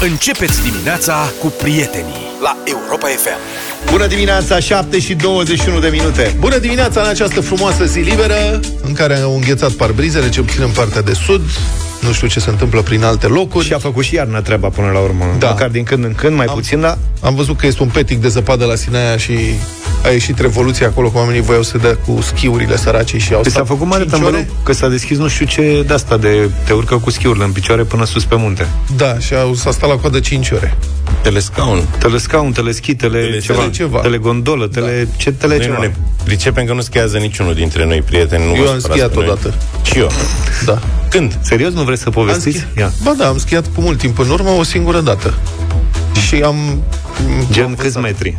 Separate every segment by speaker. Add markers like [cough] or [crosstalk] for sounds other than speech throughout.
Speaker 1: Începeți dimineața cu prietenii la Europa FM.
Speaker 2: Bună dimineața, 7 și 21 de minute. Bună dimineața în această frumoasă zi liberă, în care au înghețat parbrizele, ce puțin în partea de sud. Nu știu ce se întâmplă prin alte locuri.
Speaker 3: Și a făcut și iarna treaba până la urmă.
Speaker 2: Da.
Speaker 3: Măcar din când în când, mai
Speaker 2: Am-
Speaker 3: puțin, dar
Speaker 2: Am văzut că este un petic de zăpadă la Sinaia și a ieșit revoluția acolo, că oamenii voiau să dea cu schiurile săracii și au
Speaker 3: Păi
Speaker 2: stat
Speaker 3: s-a făcut mare
Speaker 2: cinci
Speaker 3: tămbăluc
Speaker 2: ore.
Speaker 3: că s-a deschis nu știu ce de asta de te urcă cu schiurile în picioare până sus pe munte.
Speaker 2: Da, și au, s-a stat la coadă 5 ore.
Speaker 4: Telescaun.
Speaker 3: Telescaun, teleschi, tele,
Speaker 4: Tele-
Speaker 3: ceva,
Speaker 2: tele ceva.
Speaker 3: telegondolă, tele, ce tele
Speaker 4: Noi
Speaker 3: ceva.
Speaker 4: nu ne pricepem că nu schiază niciunul dintre noi, prieteni. Nu
Speaker 2: Eu
Speaker 4: vă
Speaker 2: am
Speaker 4: supărați
Speaker 2: schiat
Speaker 4: pe noi.
Speaker 2: odată.
Speaker 4: Și eu.
Speaker 2: Da.
Speaker 4: Când?
Speaker 3: Serios, nu vreți să
Speaker 2: Am
Speaker 3: povestiți?
Speaker 2: schiat.
Speaker 3: Ia.
Speaker 2: Ba da, am schiat cu mult timp în urmă, o singură dată. Și am...
Speaker 3: Gen
Speaker 2: am
Speaker 3: câți
Speaker 2: învățat.
Speaker 3: metri?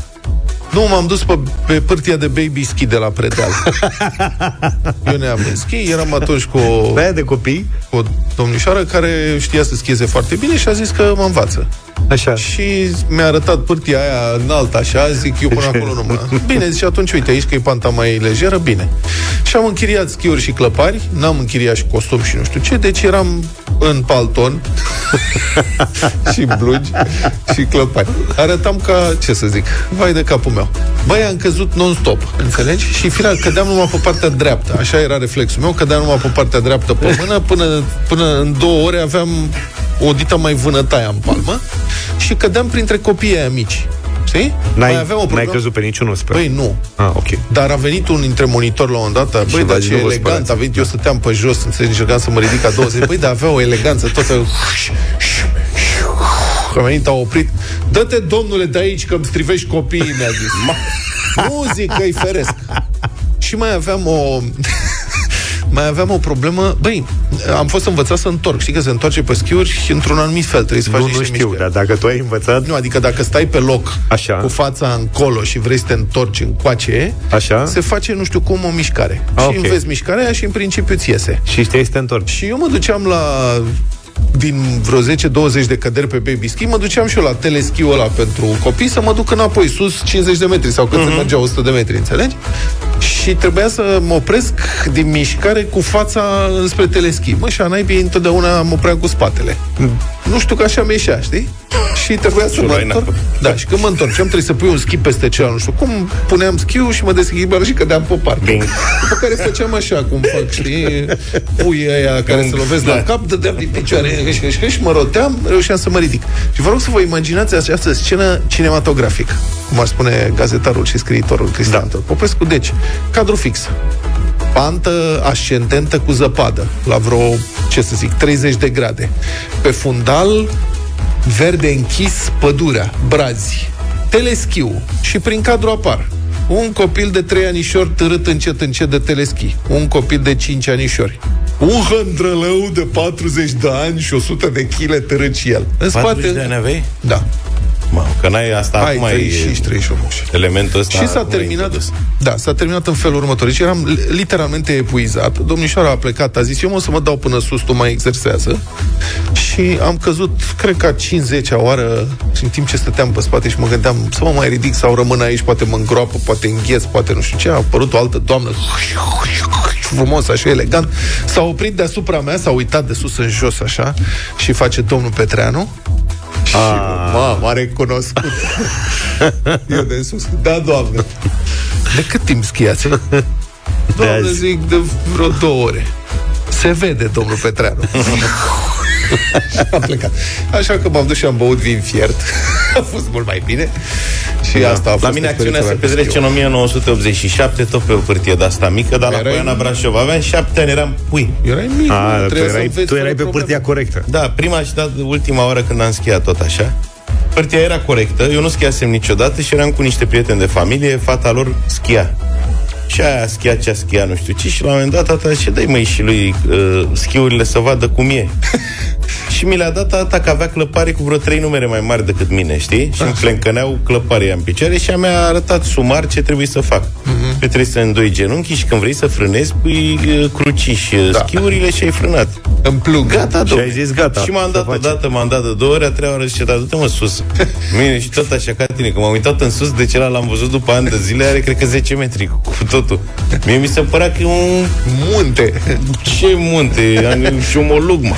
Speaker 2: Nu, m-am dus pe, pe pârtia de baby ski de la Predeal. [laughs] Eu neavând ski, eram atunci cu o,
Speaker 3: Pe aia de copii?
Speaker 2: cu o domnișoară care știa să schieze foarte bine și a zis că mă învață.
Speaker 3: Așa.
Speaker 2: Și mi-a arătat pârtia aia înaltă așa, zic eu până acolo nu mă... [laughs] Bine, zice atunci uite aici că e panta mai lejeră, bine. Și am închiriat schiuri și clăpari, n-am închiriat și costum și nu știu ce, deci eram în palton [laughs] și blugi și clăpari. Arătam ca, ce să zic, vai de capul meu. Băi, am căzut non-stop, înțelegi? Și firea, cădeam numai pe partea dreaptă. Așa era reflexul meu, cădeam numai pe partea dreaptă pe mână, până, până în două ore aveam o dită mai vânătaie în palmă și cădeam printre copiii aia mici. Știi?
Speaker 3: N-ai,
Speaker 2: mai aveam o
Speaker 3: n-ai
Speaker 2: problemă.
Speaker 3: crezut pe niciunul, sper.
Speaker 2: Băi, nu.
Speaker 3: Ah, ok.
Speaker 2: Dar a venit un dintre monitori la un moment dat, băi,
Speaker 3: v-a
Speaker 2: dar
Speaker 3: zis,
Speaker 2: ce
Speaker 3: nu vă
Speaker 2: elegant,
Speaker 3: spărați.
Speaker 2: a venit, eu stăteam pe jos, înțelegi, încercam să mă ridic a 20, băi, dar avea o eleganță, tot felul. A venit, a oprit. Dă-te, domnule, de aici, că îmi strivești copiii, mi-a zis. [laughs] nu zic că-i feresc. Și mai aveam o... [laughs] mai aveam o problemă. Băi, am fost învățat să întorc. Știi că se întoarce pe schiuri într-un anumit fel. Trebuie să faci
Speaker 3: Nu,
Speaker 2: niște
Speaker 3: nu știu,
Speaker 2: mișcări.
Speaker 3: dar dacă tu ai învățat...
Speaker 2: Nu, adică dacă stai pe loc
Speaker 3: Așa.
Speaker 2: cu fața încolo și vrei să te întorci încoace,
Speaker 3: Așa.
Speaker 2: se face, nu știu cum, o mișcare.
Speaker 3: Ah,
Speaker 2: și
Speaker 3: ok.
Speaker 2: înveți mișcarea aia și în principiu ți iese.
Speaker 3: Și știai să te întorci.
Speaker 2: Și eu mă duceam la din vreo 10-20 de căderi pe baby ski, mă duceam și eu la teleschiul ăla pentru copii să mă duc înapoi, sus 50 de metri sau cât uh-huh. se mergea 100 de metri, înțelegi? Și trebuia să mă opresc din mișcare cu fața înspre teleschi. Mă, și a naibii întotdeauna mă opream cu spatele. Nu știu că așa mi ieșea, știi? Și trebuia să mă
Speaker 4: Ciurai
Speaker 2: întorc.
Speaker 4: înapoi.
Speaker 2: Da, și când mă întorceam, trebuie să pui un schi peste celălalt, nu știu cum, puneam schiul și mă deschidam și cădeam pe parte.
Speaker 4: Bing.
Speaker 2: După care făceam așa, cum fac, știi, puii aia care se lovesc la cap, dădeam din picioare și, și, și mă roteam, reușeam să mă ridic. Și vă rog să vă imaginați această scenă cinematografică, cum ar spune gazetarul și scriitorul Cristian da. Popescu. Deci, cadru fix. Pantă ascendentă cu zăpadă, la vreo, ce să zic, 30 de grade. Pe fundal, verde închis, pădurea, brazi, teleschiu și prin cadru apar un copil de 3 anișori târât încet încet de teleschi, un copil de 5 anișori, un hândrălău de 40 de ani și 100 de chile târât și el. În
Speaker 4: 40 de ani aveai?
Speaker 2: Da.
Speaker 4: Mamă, că n-ai asta
Speaker 2: Hai,
Speaker 4: acum
Speaker 2: 35,
Speaker 4: e
Speaker 2: 38.
Speaker 4: elementul ăsta.
Speaker 2: Și s-a
Speaker 4: acum e
Speaker 2: terminat,
Speaker 4: introdus.
Speaker 2: da, s-a terminat în felul următor. Deci eram li- literalmente epuizat. Domnișoara a plecat, a zis, eu mă să mă dau până sus, tu mai exersează. Și am căzut, cred că a 50 a oară, și în timp ce stăteam pe spate și mă gândeam să mă mai ridic sau rămân aici, poate mă îngroapă, poate îngheț, poate nu știu ce, a apărut o altă doamnă frumos, așa elegant, s-a oprit deasupra mea, s-a uitat de sus în jos, așa, și face domnul Petreanu, și, mă, m-a recunoscut. Eu de sus. Da, doamne. De cât timp schiați? Doamne,
Speaker 3: azi.
Speaker 2: zic, de vreo două ore. Se vede, domnul Petreanu. [laughs] și am plecat. Așa că m-am dus și am băut vin fiert. [laughs] a fost mult mai bine. Și
Speaker 4: Da.
Speaker 2: asta a fost
Speaker 4: La mine acțiunea se
Speaker 2: experiența mea cu
Speaker 4: petrece în
Speaker 2: schiul.
Speaker 4: 1987, tot pe o pârtie de asta mică, dar la
Speaker 2: Erai-
Speaker 4: Poiana Brașov. Aveam șapte ani, eram pui.
Speaker 2: Erai mic,
Speaker 3: A,
Speaker 2: nu,
Speaker 3: tu
Speaker 2: trebuia să
Speaker 3: erai,
Speaker 2: înveți
Speaker 3: tu erai
Speaker 2: fără
Speaker 3: pe
Speaker 2: probleme.
Speaker 3: pârtia corectă.
Speaker 4: Da, prima și da, ultima oară când am schiat tot așa. Pârtia era corectă, eu nu schiasem niciodată și eram cu niște prieteni de familie, fata lor schia. Și aia schia ce schia, nu știu ce, și la un moment dat tata zice, dă măi și lui uh, schiurile să vadă cum e. [laughs] și mi le-a dat tata că avea clăpare cu vreo trei numere mai mari decât mine, știi? Și îmi plencăneau clăparii în picioare și mi-a arătat sumar ce trebuie să fac. pe trese în doi genunchi și când vrei să frânezi, pui uh, cruciși uh,
Speaker 2: Da.
Speaker 4: schiurile și ai frânat.
Speaker 2: În plug.
Speaker 4: Gata,
Speaker 3: Și ai zis gata,
Speaker 4: Și m-am
Speaker 3: să
Speaker 4: dat
Speaker 3: faci.
Speaker 4: odată, m-am dat de două ori, a treia oară zice, dar du-te mă sus. [laughs] Mine și tot așa ca tine, că m-am uitat în sus, de ce l-am văzut după ani de zile, are cred că 10 metri cu totul. Mie mi se părea că e un
Speaker 2: Munte.
Speaker 4: ce munte, am ciomolugma.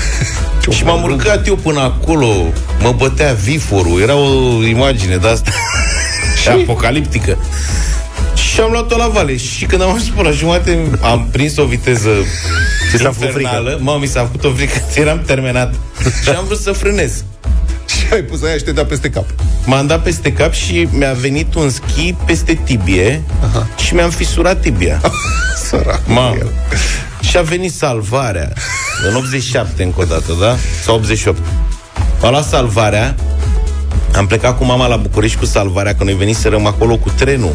Speaker 4: Și m-am urcat eu până acolo, mă bătea viforul, era o imagine de asta [laughs] apocaliptică. Și am luat-o la vale Și când am ajuns până la jumate Am prins o viteză
Speaker 3: Ți s-a făcut
Speaker 4: infernală Mă, mi s-a făcut o frică [laughs] Eram terminat Și am vrut să frânez [laughs]
Speaker 2: Și ai pus aia și te da peste cap.
Speaker 4: M-am dat peste cap și mi-a venit un schi peste tibie Aha. Și mi-am fisurat tibia
Speaker 2: Sărac.
Speaker 4: Mamă.
Speaker 2: El.
Speaker 4: Și a venit salvarea În 87 încă o dată, da? Sau 88 A luat salvarea Am plecat cu mama la București cu salvarea Că noi veniserăm acolo cu trenul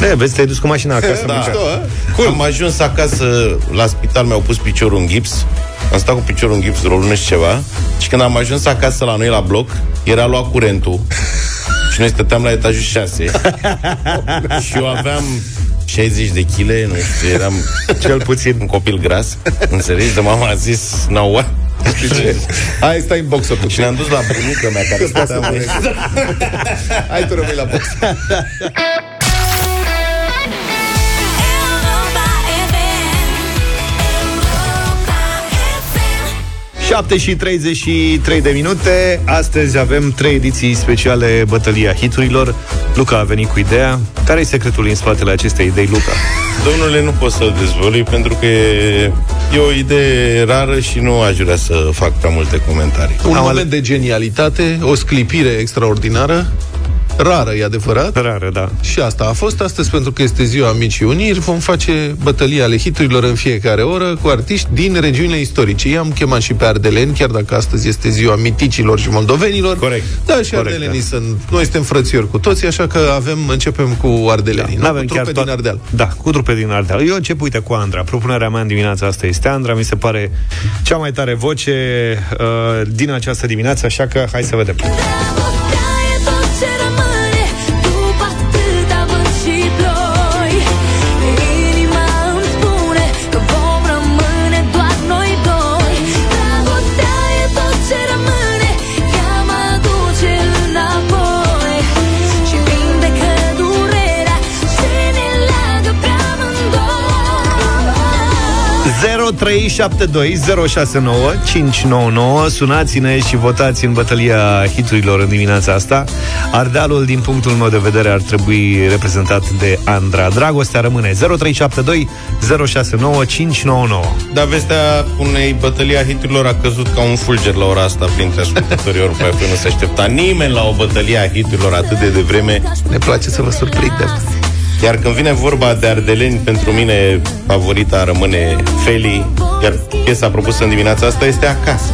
Speaker 3: Da, vezi, te-ai dus cu mașina acasă.
Speaker 4: Da.
Speaker 3: mâncat.
Speaker 2: Mișto, a?
Speaker 4: Cool. Am ajuns acasă la spital, mi-au pus piciorul în gips. Am stat cu piciorul în gips vreo lună și ceva. Și când am ajuns acasă la noi la bloc, era luat curentul. și noi stăteam la etajul 6. [laughs] și eu aveam 60 de kg, nu știu, eram
Speaker 3: Cel puțin.
Speaker 4: un copil gras. Înțelegi? De mama a zis, n-au what? [laughs]
Speaker 2: Hai, stai în boxă
Speaker 4: Și
Speaker 2: puțin.
Speaker 4: ne-am dus la bunica mea care stătea mai...
Speaker 2: Hai, tu rămâi la box. [laughs]
Speaker 3: 7 și 33 de minute. Astăzi avem trei ediții speciale Bătălia Hiturilor. Luca a venit cu ideea. Care e secretul în spatele acestei idei, Luca?
Speaker 4: Domnule, nu pot să-l dezvălui pentru că e, e o idee rară și nu aș vrea să fac prea multe comentarii.
Speaker 2: Un
Speaker 3: Am
Speaker 2: moment de genialitate, o sclipire extraordinară, rară, e adevărat.
Speaker 3: Rară, da.
Speaker 2: Și asta a fost astăzi pentru că este ziua Micii Uniri. Vom face bătălia ale hiturilor în fiecare oră cu artiști din regiunile istorice. I-am chemat și pe ardeleni, chiar dacă astăzi este ziua miticilor și moldovenilor.
Speaker 4: Corect.
Speaker 2: Da, și
Speaker 3: Corect,
Speaker 2: ardelenii
Speaker 3: da.
Speaker 2: sunt... Noi suntem frățiori cu toții, așa că avem, începem cu ardelenii. Da,
Speaker 3: N-avem
Speaker 2: cu
Speaker 3: chiar
Speaker 2: trupe
Speaker 3: toat-
Speaker 2: din Ardeal.
Speaker 3: Da, cu trupe din Ardeal. Eu încep, uite, cu Andra. Propunerea mea în dimineața asta este Andra. Mi se pare cea mai tare voce uh, din această dimineață, așa că hai să vedem.
Speaker 5: Dragostea
Speaker 3: 0372069599 Sunați-ne și votați în bătălia hiturilor în dimineața asta Ardealul, din punctul meu de vedere, ar trebui reprezentat de Andra Dragostea rămâne 0372 069599
Speaker 4: Dar vestea unei bătălii a hiturilor a căzut ca un fulger la ora asta printre ascultătorii Europa FM. Nu se aștepta nimeni la o bătălie a hiturilor atât de devreme.
Speaker 2: Ne place să vă surprindem.
Speaker 4: Iar când vine vorba de ardeleni, pentru mine favorita rămâne Feli, iar piesa propusă în dimineața asta este Acasă.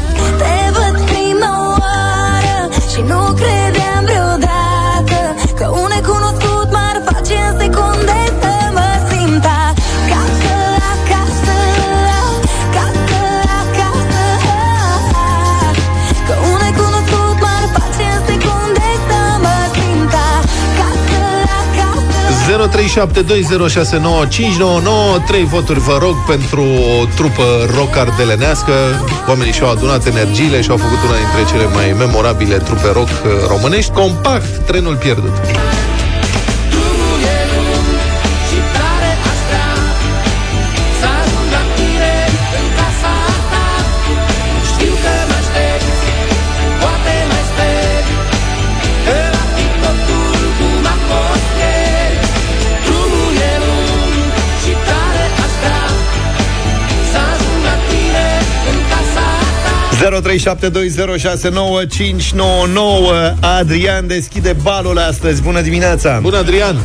Speaker 2: Trei voturi vă rog pentru o trupă rock ardelenească Oamenii și-au adunat energiile și au făcut una dintre cele mai memorabile trupe rock uh, românești. Compact, trenul pierdut
Speaker 3: Adrian deschide balul astăzi. Bună dimineața!
Speaker 2: Bun, Adrian!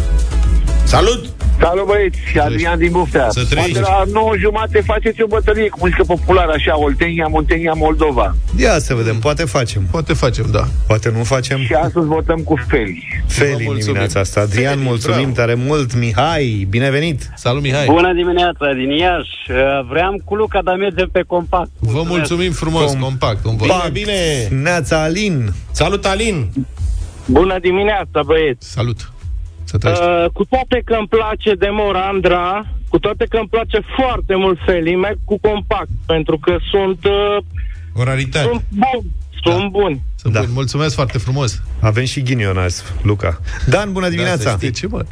Speaker 4: Salut!
Speaker 6: Salut băieți, Adrian din Buftea.
Speaker 4: Să trăiești.
Speaker 6: Poate la 9 jumate faceți o bătălie cu muzică populară, așa, Oltenia, Montenia, Moldova.
Speaker 3: Ia să vedem, poate facem.
Speaker 2: Poate facem, da.
Speaker 3: Poate nu facem.
Speaker 6: Și astăzi votăm cu Feli.
Speaker 3: Feli în
Speaker 2: mulțumim.
Speaker 3: dimineața asta. Adrian,
Speaker 2: Feli,
Speaker 3: mulțumim
Speaker 2: bravo.
Speaker 3: tare mult. Mihai, binevenit!
Speaker 2: Salut, Mihai!
Speaker 7: Bună dimineața din Iași. Uh, Vreau cu Luca, dar mergem pe compact.
Speaker 2: Vă mulțumim frumos,
Speaker 3: Com-
Speaker 2: compact, un vot.
Speaker 4: Bine, bine!
Speaker 3: Neața Alin!
Speaker 4: Salut, Alin!
Speaker 7: Bună dimineața, băieți.
Speaker 2: Salut! Să trăiești.
Speaker 8: Uh, cu toate că îmi place de Morandra, cu toate că îmi place foarte mult Feli, merg cu compact, pentru că sunt, uh,
Speaker 4: O raritate.
Speaker 8: sunt buni. Sunt buni.
Speaker 2: Sunt
Speaker 3: da.
Speaker 2: bun. Mulțumesc foarte frumos.
Speaker 3: Avem și ghinion azi, Luca. Dan, bună dimineața!
Speaker 4: să
Speaker 2: De ce, mă?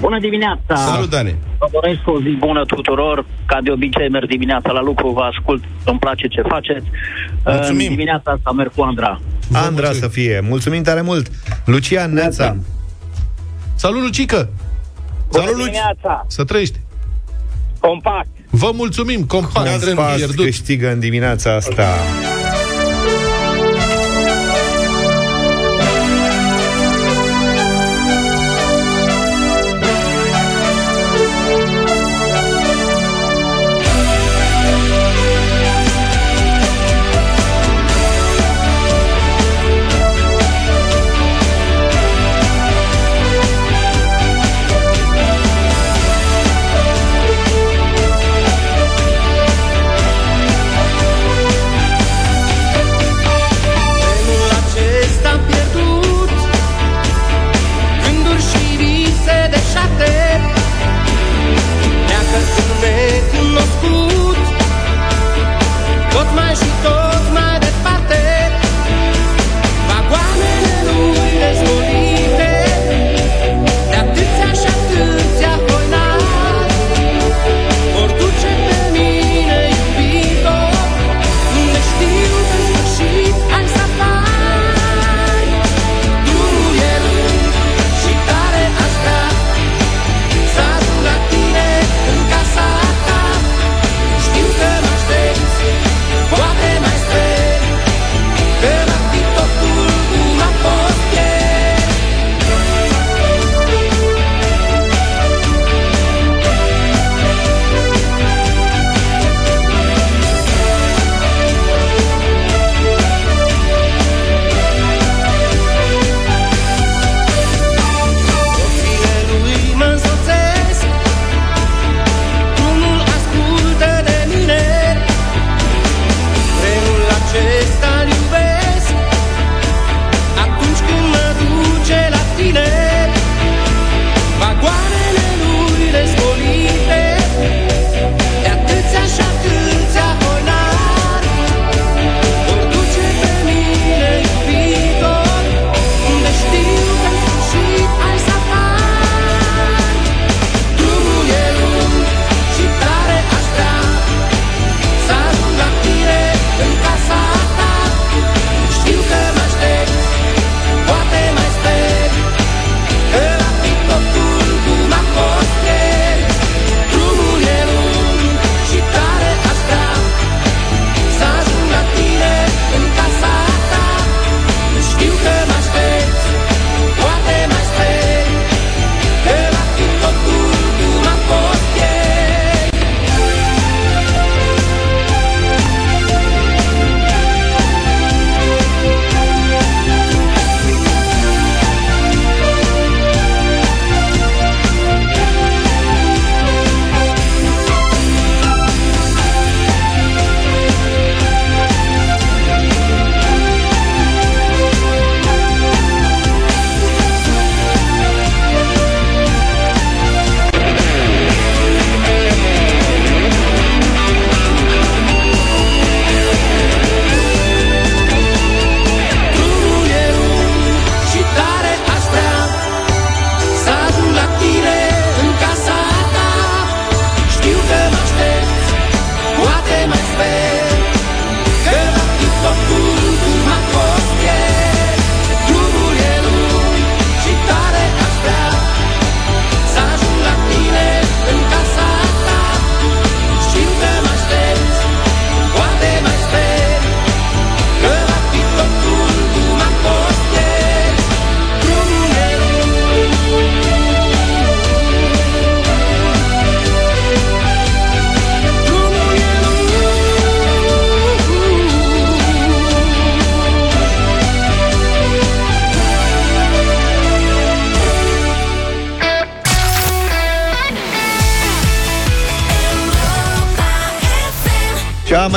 Speaker 7: Bună dimineața!
Speaker 4: Salut, Dane.
Speaker 7: Vă doresc o zi bună tuturor. Ca de obicei merg dimineața la lucru, vă ascult, îmi place ce faceți.
Speaker 4: Mulțumim.
Speaker 7: În dimineața asta merg cu Andra.
Speaker 3: Andra
Speaker 2: mulțumim.
Speaker 3: să fie. Mulțumim tare mult! Lucian Neața!
Speaker 2: Salut, Lucică!
Speaker 4: Salut, Luci.
Speaker 8: dimineața!
Speaker 2: Să trăiești!
Speaker 8: Compact!
Speaker 2: Vă mulțumim, compact, tren
Speaker 3: Fast
Speaker 2: pierdut.
Speaker 3: câștigă în dimineața asta. Cea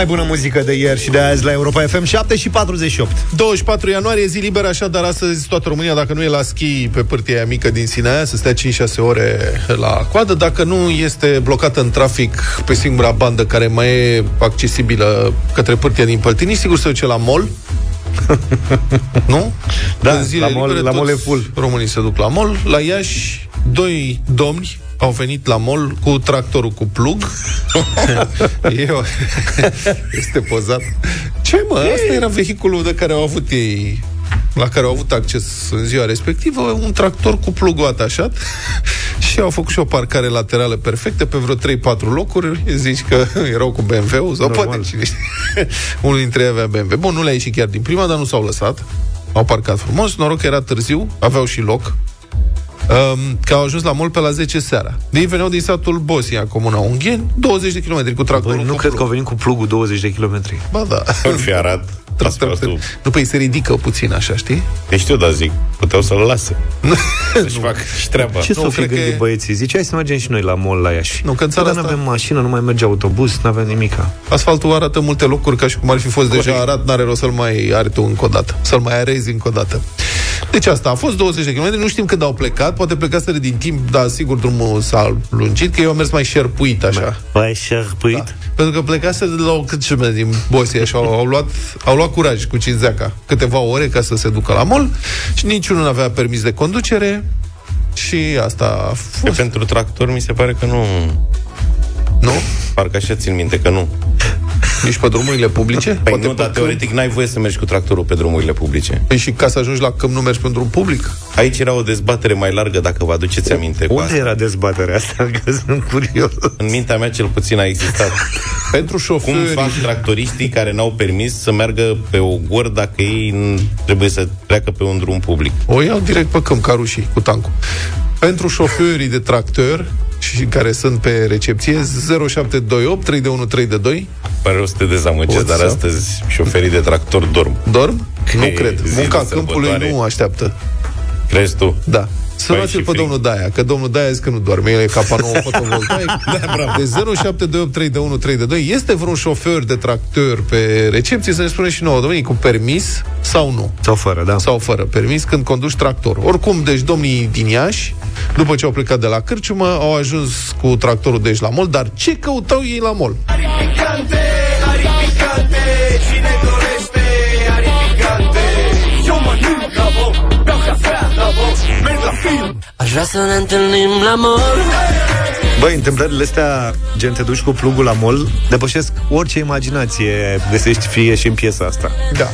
Speaker 3: mai bună muzică de ieri și de azi la Europa FM 7 și 48
Speaker 2: 24 ianuarie, zi liberă, așadar astăzi toată România, dacă nu e la schi pe pârtia aia mică din Sinaia, să stea 5-6 ore la coadă, dacă nu este blocată în trafic pe singura bandă care mai e accesibilă către pârtia din Păltini, sigur se duce la mall, [laughs] nu?
Speaker 3: Da,
Speaker 2: În zile
Speaker 3: la mall-
Speaker 2: libere,
Speaker 3: la mall
Speaker 2: toți
Speaker 3: e full.
Speaker 2: Românii se duc la mall. La Iași, doi domni au venit la mall cu tractorul cu plug. [laughs] e o... este pozat. Ce mă? Asta era vehiculul de care au avut ei la care au avut acces în ziua respectivă, un tractor cu plugul atașat [laughs] și au făcut și o parcare laterală perfectă pe vreo 3-4 locuri. Zici că erau cu BMW-ul sau
Speaker 3: Normal.
Speaker 2: poate cine știe. [laughs] Unul dintre ei avea BMW. Bun, nu le-a ieșit chiar din prima, dar nu s-au lăsat. Au parcat frumos, noroc că era târziu, aveau și loc. Um, că au ajuns la mall pe la 10 seara. De ei veneau din satul Bosia, comuna Ungheni, 20 de km cu tractorul.
Speaker 3: Băi, nu
Speaker 2: cu
Speaker 3: cred că au
Speaker 2: plug.
Speaker 3: venit cu plugul 20 de kilometri
Speaker 2: Ba da.
Speaker 4: În fi Arad, [laughs] asfaltul.
Speaker 2: După ei se ridică puțin așa, știi?
Speaker 4: E știu, dar zic, puteau să-l lase. [laughs] Să-și facă și treaba.
Speaker 3: Ce s-au fi
Speaker 2: cred că
Speaker 3: gândit
Speaker 2: e-
Speaker 3: băieții? Zice, hai să mergem și noi la mall la Iași
Speaker 2: Nu, că în țara
Speaker 3: Dar nu
Speaker 2: asta-
Speaker 3: avem mașină, nu mai merge autobuz, nu avem nimica
Speaker 2: Asfaltul arată multe locuri ca și cum ar fi fost deja arat, n-are rost să-l mai arăt încă o dată, să-l mai arezi încă o dată. Deci asta a fost 20 de km, nu știm când au plecat, poate plecaseră din timp, dar sigur drumul s-a lungit, că eu am mers mai șerpuit așa.
Speaker 3: Păi, șerpuit?
Speaker 2: Da. Pentru că plecase de la o câtcime din Bosia și au, au, luat, au luat curaj cu cinzeaca câteva ore ca să se ducă la mall și niciunul nu avea permis de conducere și asta a
Speaker 4: Că
Speaker 2: fost.
Speaker 4: pentru tractor mi se pare că nu...
Speaker 2: Nu?
Speaker 4: Parcă așa țin minte că nu.
Speaker 2: Nici pe drumurile publice?
Speaker 4: Păi
Speaker 2: Poate
Speaker 4: nu,
Speaker 2: pe
Speaker 4: dar
Speaker 2: câmp?
Speaker 4: teoretic n-ai voie să mergi cu tractorul pe drumurile publice.
Speaker 2: Păi și ca să ajungi la câmp nu mergi pe un drum public?
Speaker 4: Aici era o dezbatere mai largă, dacă vă aduceți aminte. cu
Speaker 3: Unde
Speaker 4: asta.
Speaker 3: era dezbaterea asta? [laughs] Că sunt curios
Speaker 4: În mintea mea cel puțin a existat. [laughs]
Speaker 2: Pentru
Speaker 4: Cum
Speaker 2: șoferi...
Speaker 4: fac tractoriștii care n-au permis să meargă pe o gor dacă ei n- trebuie să treacă pe un drum public?
Speaker 2: O iau direct pe câmp, ca rușii, cu tancul. Pentru șoferii de tractor și care sunt pe recepție 0728 32132
Speaker 4: Pare rău să te dezamăgesc,
Speaker 2: WhatsApp.
Speaker 4: dar astăzi șoferii de tractor dorm.
Speaker 2: Dorm?
Speaker 4: Că
Speaker 2: Nu
Speaker 4: e
Speaker 2: cred.
Speaker 4: zi
Speaker 2: Munca
Speaker 4: de
Speaker 2: câmpului
Speaker 4: sărbătoare.
Speaker 2: nu așteaptă.
Speaker 4: Crezi tu?
Speaker 2: Da. Sunați-l
Speaker 4: și
Speaker 2: pe
Speaker 4: frig.
Speaker 2: domnul Daia, că domnul Daia zice că nu doarme, el e capa nouă [laughs] fotovoltaic. da, de 07283132 este vreun șofer de tractor pe recepție să ne spune și nouă, domnii, cu permis sau nu?
Speaker 3: Sau fără, da
Speaker 2: Sau fără permis când conduci tractor. Oricum, deci domnii din Iași, după ce au plecat de la Cârciumă, au ajuns cu tractorul deci la mol, dar ce căutau ei la mol?
Speaker 9: Aș vrea să ne întâlnim la mall
Speaker 3: Băi, întâmplările astea, gen te duci cu plugul la mall Depășesc orice imaginație găsești fie și în piesa asta
Speaker 2: Da.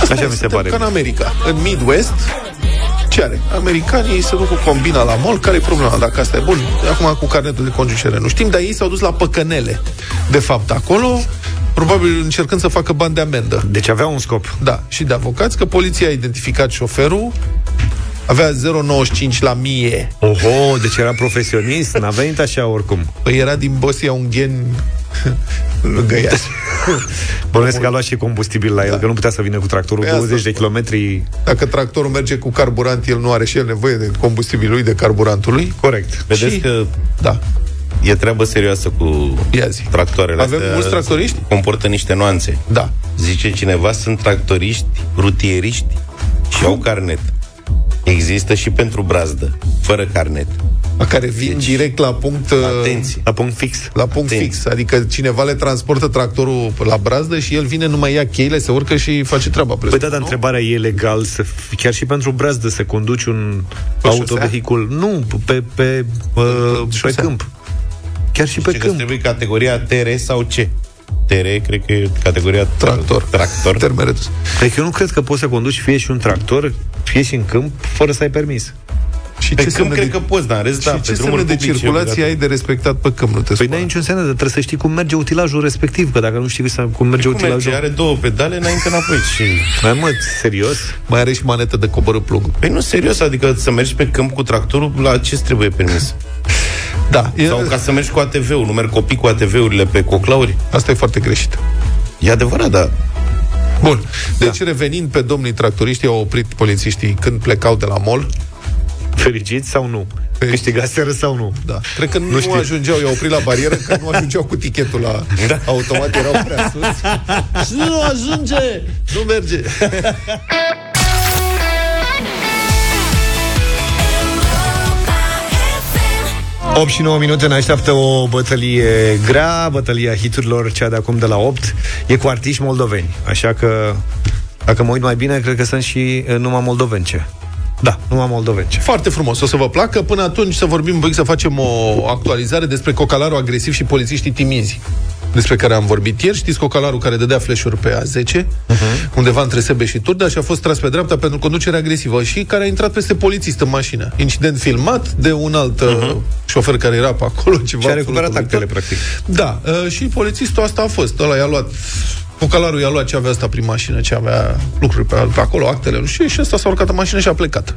Speaker 3: Așa mi se
Speaker 2: Suntem
Speaker 3: pare
Speaker 2: ca în America. În Midwest, ce are? Americanii se duc cu combina la mall, care e problema? Dacă asta e bun, acum cu carnetul de conducere nu știm, dar ei s-au dus la păcănele. De fapt, acolo, probabil încercând să facă bani de amendă.
Speaker 3: Deci avea un scop
Speaker 2: Da, și de avocați, că poliția a identificat șoferul, avea 0,95 la mie.
Speaker 3: Oho, deci era profesionist, [laughs] n-a venit așa oricum
Speaker 2: Păi era din Bosia Ungheni [laughs] lângă Iași.
Speaker 3: Bănuiesc că a luat și combustibil la el, că nu putea să vină cu tractorul
Speaker 2: Păi asta
Speaker 3: 20 de
Speaker 2: spun.
Speaker 3: kilometri
Speaker 2: Dacă tractorul merge cu carburant, el nu are și el nevoie de combustibilul lui, de carburantul
Speaker 3: Corect
Speaker 4: Vedeți
Speaker 2: Și-
Speaker 4: că
Speaker 2: Da.
Speaker 4: E treabă serioasă cu
Speaker 2: Ia zi.
Speaker 4: tractoarele
Speaker 2: Avem
Speaker 4: astea.
Speaker 2: mulți tractoriști?
Speaker 4: Comportă niște nuanțe.
Speaker 2: Da.
Speaker 4: Zice cineva, sunt tractoriști, rutieriști și au carnet. Există și pentru brazdă, fără carnet.
Speaker 2: La care vin deci, direct la punct
Speaker 4: Atenție.
Speaker 3: La punct fix
Speaker 2: la punct
Speaker 4: Atenție.
Speaker 2: fix. Adică cineva le transportă tractorul la brazdă și el vine, numai ia cheile, se urcă și face treaba.
Speaker 3: Păi da, dar întrebarea e legal să fi, chiar și pentru brazdă să conduci un
Speaker 2: Pe
Speaker 3: autovehicul? Nu, pe, pe, uh, pe
Speaker 2: șosea.
Speaker 3: câmp. Chiar și pe
Speaker 4: Zice că
Speaker 3: câmp.
Speaker 4: trebuie categoria TR sau C. TR, cred că e categoria
Speaker 2: Tractor.
Speaker 4: Tractor.
Speaker 2: Termen redus.
Speaker 3: Păi că eu nu cred că poți să conduci fie și un tractor, fie și în câmp, fără să ai permis.
Speaker 2: Și
Speaker 4: Pe
Speaker 2: ce
Speaker 4: câmp
Speaker 2: semne
Speaker 4: cred
Speaker 2: de,
Speaker 4: că poți, dar în rest,
Speaker 2: și
Speaker 4: da,
Speaker 2: ce
Speaker 4: pe
Speaker 2: semne
Speaker 4: drumuri
Speaker 2: de
Speaker 4: publice e
Speaker 2: circulație ai
Speaker 4: obligatoriu.
Speaker 2: de respectat pe câmp? Nu te
Speaker 3: Păi
Speaker 2: spune.
Speaker 3: n-ai niciun semn, dar trebuie să știi cum merge utilajul respectiv, că dacă nu știi să- cum merge
Speaker 4: Cum merge?
Speaker 3: utilajul...
Speaker 4: Are două pedale înainte înapoi și...
Speaker 3: Mai mult, serios?
Speaker 2: Mai are și manetă de coborât plug.
Speaker 4: Păi nu, serios, adică să mergi pe câmp cu tractorul, la ce trebuie permis?
Speaker 2: Da, e,
Speaker 4: Sau ca să mergi cu ATV-ul, nu merg copii cu ATV-urile pe coclauri?
Speaker 2: asta e foarte greșit.
Speaker 4: E adevărat, dar
Speaker 2: Bun. Deci, da. revenind pe domnii tractoriști, au oprit polițiștii când plecau de la mall.
Speaker 3: Fericiți sau nu? Câștigaseră sau nu?
Speaker 2: Da. Cred că nu,
Speaker 3: Nu
Speaker 2: nu
Speaker 3: știu.
Speaker 2: ajungeau, i-au oprit la barieră, că nu ajungeau cu tichetul la
Speaker 4: Da.
Speaker 2: automat, erau prea sus. [laughs] Și nu ajunge! Nu merge! [laughs]
Speaker 3: 8 și 9 minute ne așteaptă o bătălie grea, bătălia hiturilor, cea de acum de la 8, e cu artiști moldoveni. Așa că, dacă mă uit mai bine, cred că sunt și eh, numai moldovence. Da, numai moldovence.
Speaker 2: Foarte frumos, o să vă placă. Până atunci să vorbim un pic, să facem o actualizare despre cocalarul agresiv și polițiștii timizi despre care am vorbit ieri. Știți cocalarul care dădea flash-uri pe A10, uh-huh. undeva între Sebe și Turda și a fost tras pe dreapta pentru conducere agresivă și care a intrat peste polițist în mașină. Incident filmat de un alt uh-huh. șofer care era pe acolo. Ceva
Speaker 3: Și a
Speaker 2: absolut
Speaker 3: recuperat
Speaker 2: uluitor.
Speaker 3: actele, practic.
Speaker 2: Da, uh, și polițistul asta a fost. Ăla i-a luat Cocalarul i-a luat ce avea asta prin mașină, ce avea lucruri pe, pe acolo, actele, nu știu, și ăsta s-a urcat în mașină și a plecat.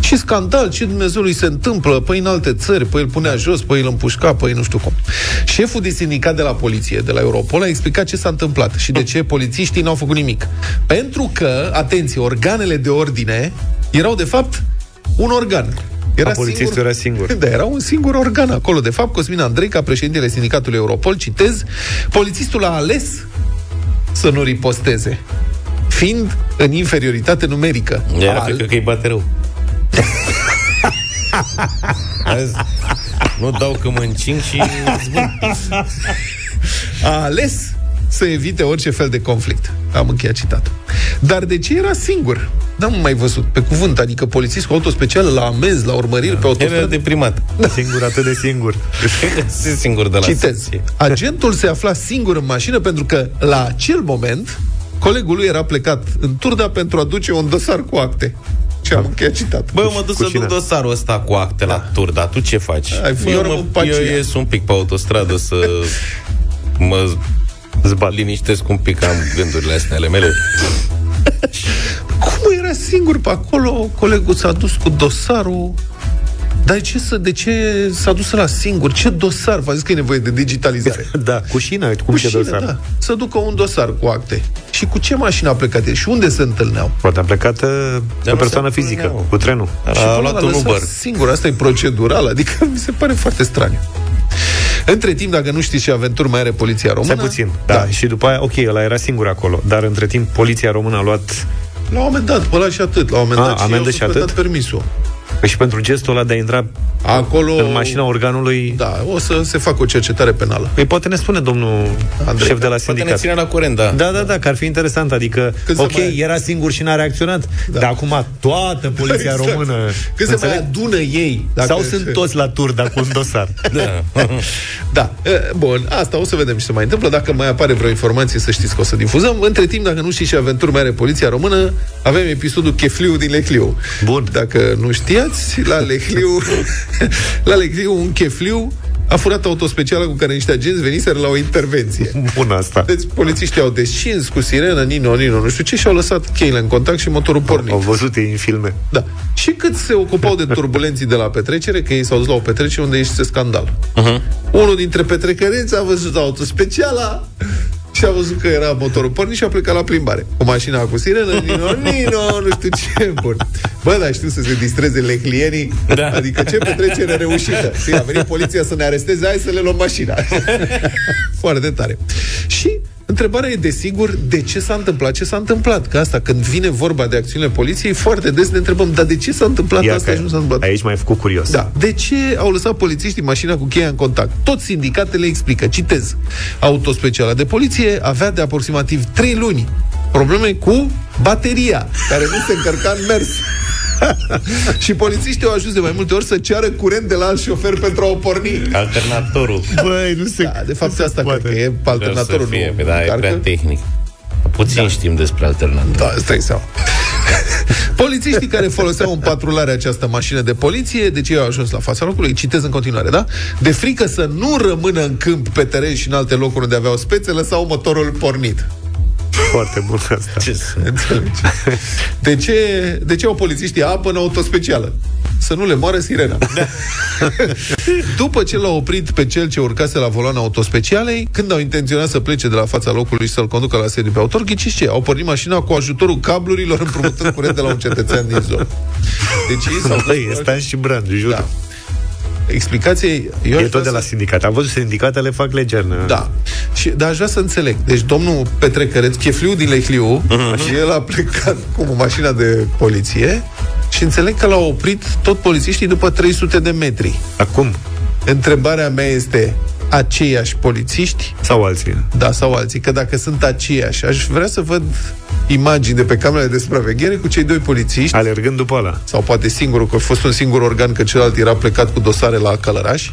Speaker 2: Și scandal, ce Dumnezeului se întâmplă, păi în alte țări, păi îl punea jos, păi îl împușca, păi nu știu cum. Șeful de sindicat de la poliție, de la Europol, a explicat ce s-a întâmplat și de ce polițiștii n-au făcut nimic. Pentru că, atenție, organele de ordine erau de fapt un organ.
Speaker 3: A, polițistul era singur. [laughs]
Speaker 2: Da, era un singur organ acolo. De fapt, Cosmin Andrei, ca președintele sindicatului Europol, citez, polițistul a ales să nu riposteze, fiind în inferioritate numerică.
Speaker 4: Era,
Speaker 2: Al-
Speaker 4: cred că e bate rău. [laughs] Azi, nu dau că mă încing și zbun.
Speaker 2: a ales să evite orice fel de conflict. Am încheiat citatul. Dar de ce era singur? N-am mai văzut, pe cuvânt, adică polițist cu auto specială la amenzi, la urmăriri pe
Speaker 4: Era
Speaker 2: autostradă.
Speaker 4: deprimat.
Speaker 3: Singur, atât de singur. [laughs]
Speaker 4: Se singur de la
Speaker 2: Citez.
Speaker 4: secție.
Speaker 2: Agentul se afla singur în mașină pentru că, la acel moment, colegul lui era plecat în Turda pentru a duce un dosar cu acte. Și am încheiat citatul.
Speaker 4: Bă, eu mă duc
Speaker 3: Cu
Speaker 4: să
Speaker 3: șina.
Speaker 4: duc dosarul ăsta cu acte la tur, dar tu ce faci?
Speaker 2: Ai,
Speaker 4: Bă,
Speaker 2: eu
Speaker 4: mă,
Speaker 2: rămân pe
Speaker 4: eu
Speaker 2: aceea.
Speaker 4: ies un pic pe autostradă să mă
Speaker 3: Zbat.
Speaker 4: liniștesc un pic, am gândurile astea ale mele. [laughs]
Speaker 2: Cum era singur pe acolo? Colegul s-a dus cu dosarul. Dar de ce, să, de ce s-a dus la singur? Ce dosar? V-a zis că e nevoie de digitalizare. [laughs]
Speaker 3: Da, cu șină, cum
Speaker 2: Cu
Speaker 3: ce
Speaker 2: șină,
Speaker 3: dosar.
Speaker 2: da. Să ducă un dosar cu acte. Și cu ce mașină a plecat el? Și unde se întâlneau?
Speaker 3: Poate a plecat uh,
Speaker 4: Dar
Speaker 3: o
Speaker 4: nu
Speaker 3: persoană
Speaker 4: se
Speaker 3: fizică,
Speaker 4: întâlneau.
Speaker 3: cu trenul.
Speaker 2: Și
Speaker 4: A
Speaker 2: până
Speaker 4: luat
Speaker 2: l-a
Speaker 4: un
Speaker 2: lăsat
Speaker 4: Uber.
Speaker 2: Singur, asta e procedural, adică mi se pare foarte straniu. Între timp, dacă nu știți ce aventuri mai are poliția română...
Speaker 3: Stai puțin. Da. da. Și după aia, ok, ăla era singur acolo. Dar între timp, poliția română a luat
Speaker 2: La un moment dat, pe ăla și atât. La un moment
Speaker 3: A,
Speaker 2: dat și
Speaker 3: amendă
Speaker 2: i-au
Speaker 3: și
Speaker 2: suspendat
Speaker 3: atât?
Speaker 2: permisul.
Speaker 3: Păi și pentru gestul ăla de a intra
Speaker 2: Acolo...
Speaker 3: în mașina organului...
Speaker 2: Da, o să se facă o cercetare penală.
Speaker 3: Păi poate ne spune domnul
Speaker 2: Andrei,
Speaker 3: șef de la
Speaker 4: Poate ne
Speaker 3: sindicat.
Speaker 4: ține la curent, da.
Speaker 3: Da, da, da, că ar fi interesant. Adică,
Speaker 2: Cât se
Speaker 3: ok,
Speaker 2: mai-
Speaker 3: era singur și n-a reacționat, da. dar acum toată poliția
Speaker 2: Exact.
Speaker 3: română...
Speaker 2: Când se mai
Speaker 3: înțeleg?
Speaker 2: adună ei. Dacă
Speaker 3: Sau sunt toți la tur, dar cu un dosar. [laughs]
Speaker 4: da.
Speaker 2: Da. E, Bun, asta o să vedem ce se mai întâmplă. Dacă mai apare vreo informație, să știți că o să difuzăm. Între timp, dacă nu știți ce aventuri mai are poliția română, avem episodul Chefliu din Lecliu.
Speaker 3: Bun.
Speaker 2: Dacă nu știați, la Lecliu, [laughs] la Lecliu, un chefliu a furat autospeciala cu care niște agenți veniseră la o intervenție.
Speaker 3: Bun asta.
Speaker 2: Deci polițiștii au descins cu sirenă, Nino, Nino, nu știu ce, și au lăsat cheile în contact și motorul pornit.
Speaker 3: Au văzut ei în filme.
Speaker 2: Da. Și cât se ocupau de turbulenții de la petrecere, că ei s-au dus la o petrecere unde este scandal. Uh-huh. Unul dintre petrecăreți a văzut auto speciala și a văzut că era motorul pornit și a plecat la plimbare. Cu mașina cu sirenă, Nino, Nino, nu știu ce. Bun. Bă, dar știu să se distreze leclienii.
Speaker 4: Da.
Speaker 2: Adică ce petrecere reușită. Știi, a venit poliția să ne aresteze, hai să le luăm mașina. [laughs] Foarte tare. Și Întrebarea e, desigur, de ce s-a întâmplat ce s-a întâmplat? Că asta, când vine vorba de acțiunile poliției, foarte des ne întrebăm, dar de ce s-a întâmplat
Speaker 3: Ia
Speaker 2: asta
Speaker 3: că
Speaker 2: și nu s-a întâmplat?
Speaker 3: aici m-ai făcut curios.
Speaker 2: Da. De ce au lăsat polițiștii mașina cu cheia în contact? Toți sindicatele explică. Citez. Autospeciala de poliție avea de aproximativ 3 luni probleme cu bateria, care nu se încărca în mers. [laughs] și polițiștii au ajuns de mai multe ori să ceară curent de la alt șofer pentru a o porni.
Speaker 4: Alternatorul.
Speaker 3: Băi, nu se...
Speaker 2: Da, de fapt,
Speaker 3: se
Speaker 2: asta
Speaker 3: poate.
Speaker 2: cred că e
Speaker 4: Vreau
Speaker 2: alternatorul.
Speaker 4: să fie,
Speaker 2: nu
Speaker 4: da, e
Speaker 2: încarcă.
Speaker 4: prea tehnic. Puțin da. știm despre alternator.
Speaker 2: Da, stai seama. [laughs] Polițiștii care foloseau în patrulare această mașină de poliție, deci ei au ajuns la fața locului, citez în continuare, da? De frică să nu rămână în câmp, pe teren și în alte locuri unde aveau spețe, lăsau motorul pornit.
Speaker 3: Foarte bun asta.
Speaker 4: Ce să...
Speaker 2: Înțelegi? De ce, de ce au polițiștii apă în autospecială? Să nu le moară sirena. Da. După ce l-a oprit pe cel ce urcase la volan autospecialei, când au intenționat să plece de la fața locului și să-l conducă la sediu pe autor, ghiciți ce? Au pornit mașina cu ajutorul cablurilor împrumutând curent de la un cetățean din zonă. Deci ei s-au
Speaker 3: Băi, e Stan și Brand, jur.
Speaker 2: Da. Explicație... Eu aș
Speaker 3: E
Speaker 2: vrea
Speaker 3: tot de
Speaker 2: să-
Speaker 3: la sindicat. Am văzut sindicatele fac legernă.
Speaker 2: Da. Și, dar aș vrea să înțeleg. Deci domnul Petre Căreț, chefliu din Lehliu, și el a plecat cu mașina de poliție și înțeleg că l-au oprit tot polițiștii după 300 de metri.
Speaker 3: Acum?
Speaker 2: Întrebarea mea este aceiași polițiști
Speaker 3: Sau alții?
Speaker 2: da, sau alții, că dacă sunt aceiași, aș vrea să văd imagini de pe camerele de supraveghere cu cei doi polițiști,
Speaker 3: Alergând după ăla.
Speaker 2: sau poate singurul, că a fost un singur organ, că celălalt era plecat cu dosare la Călăraș,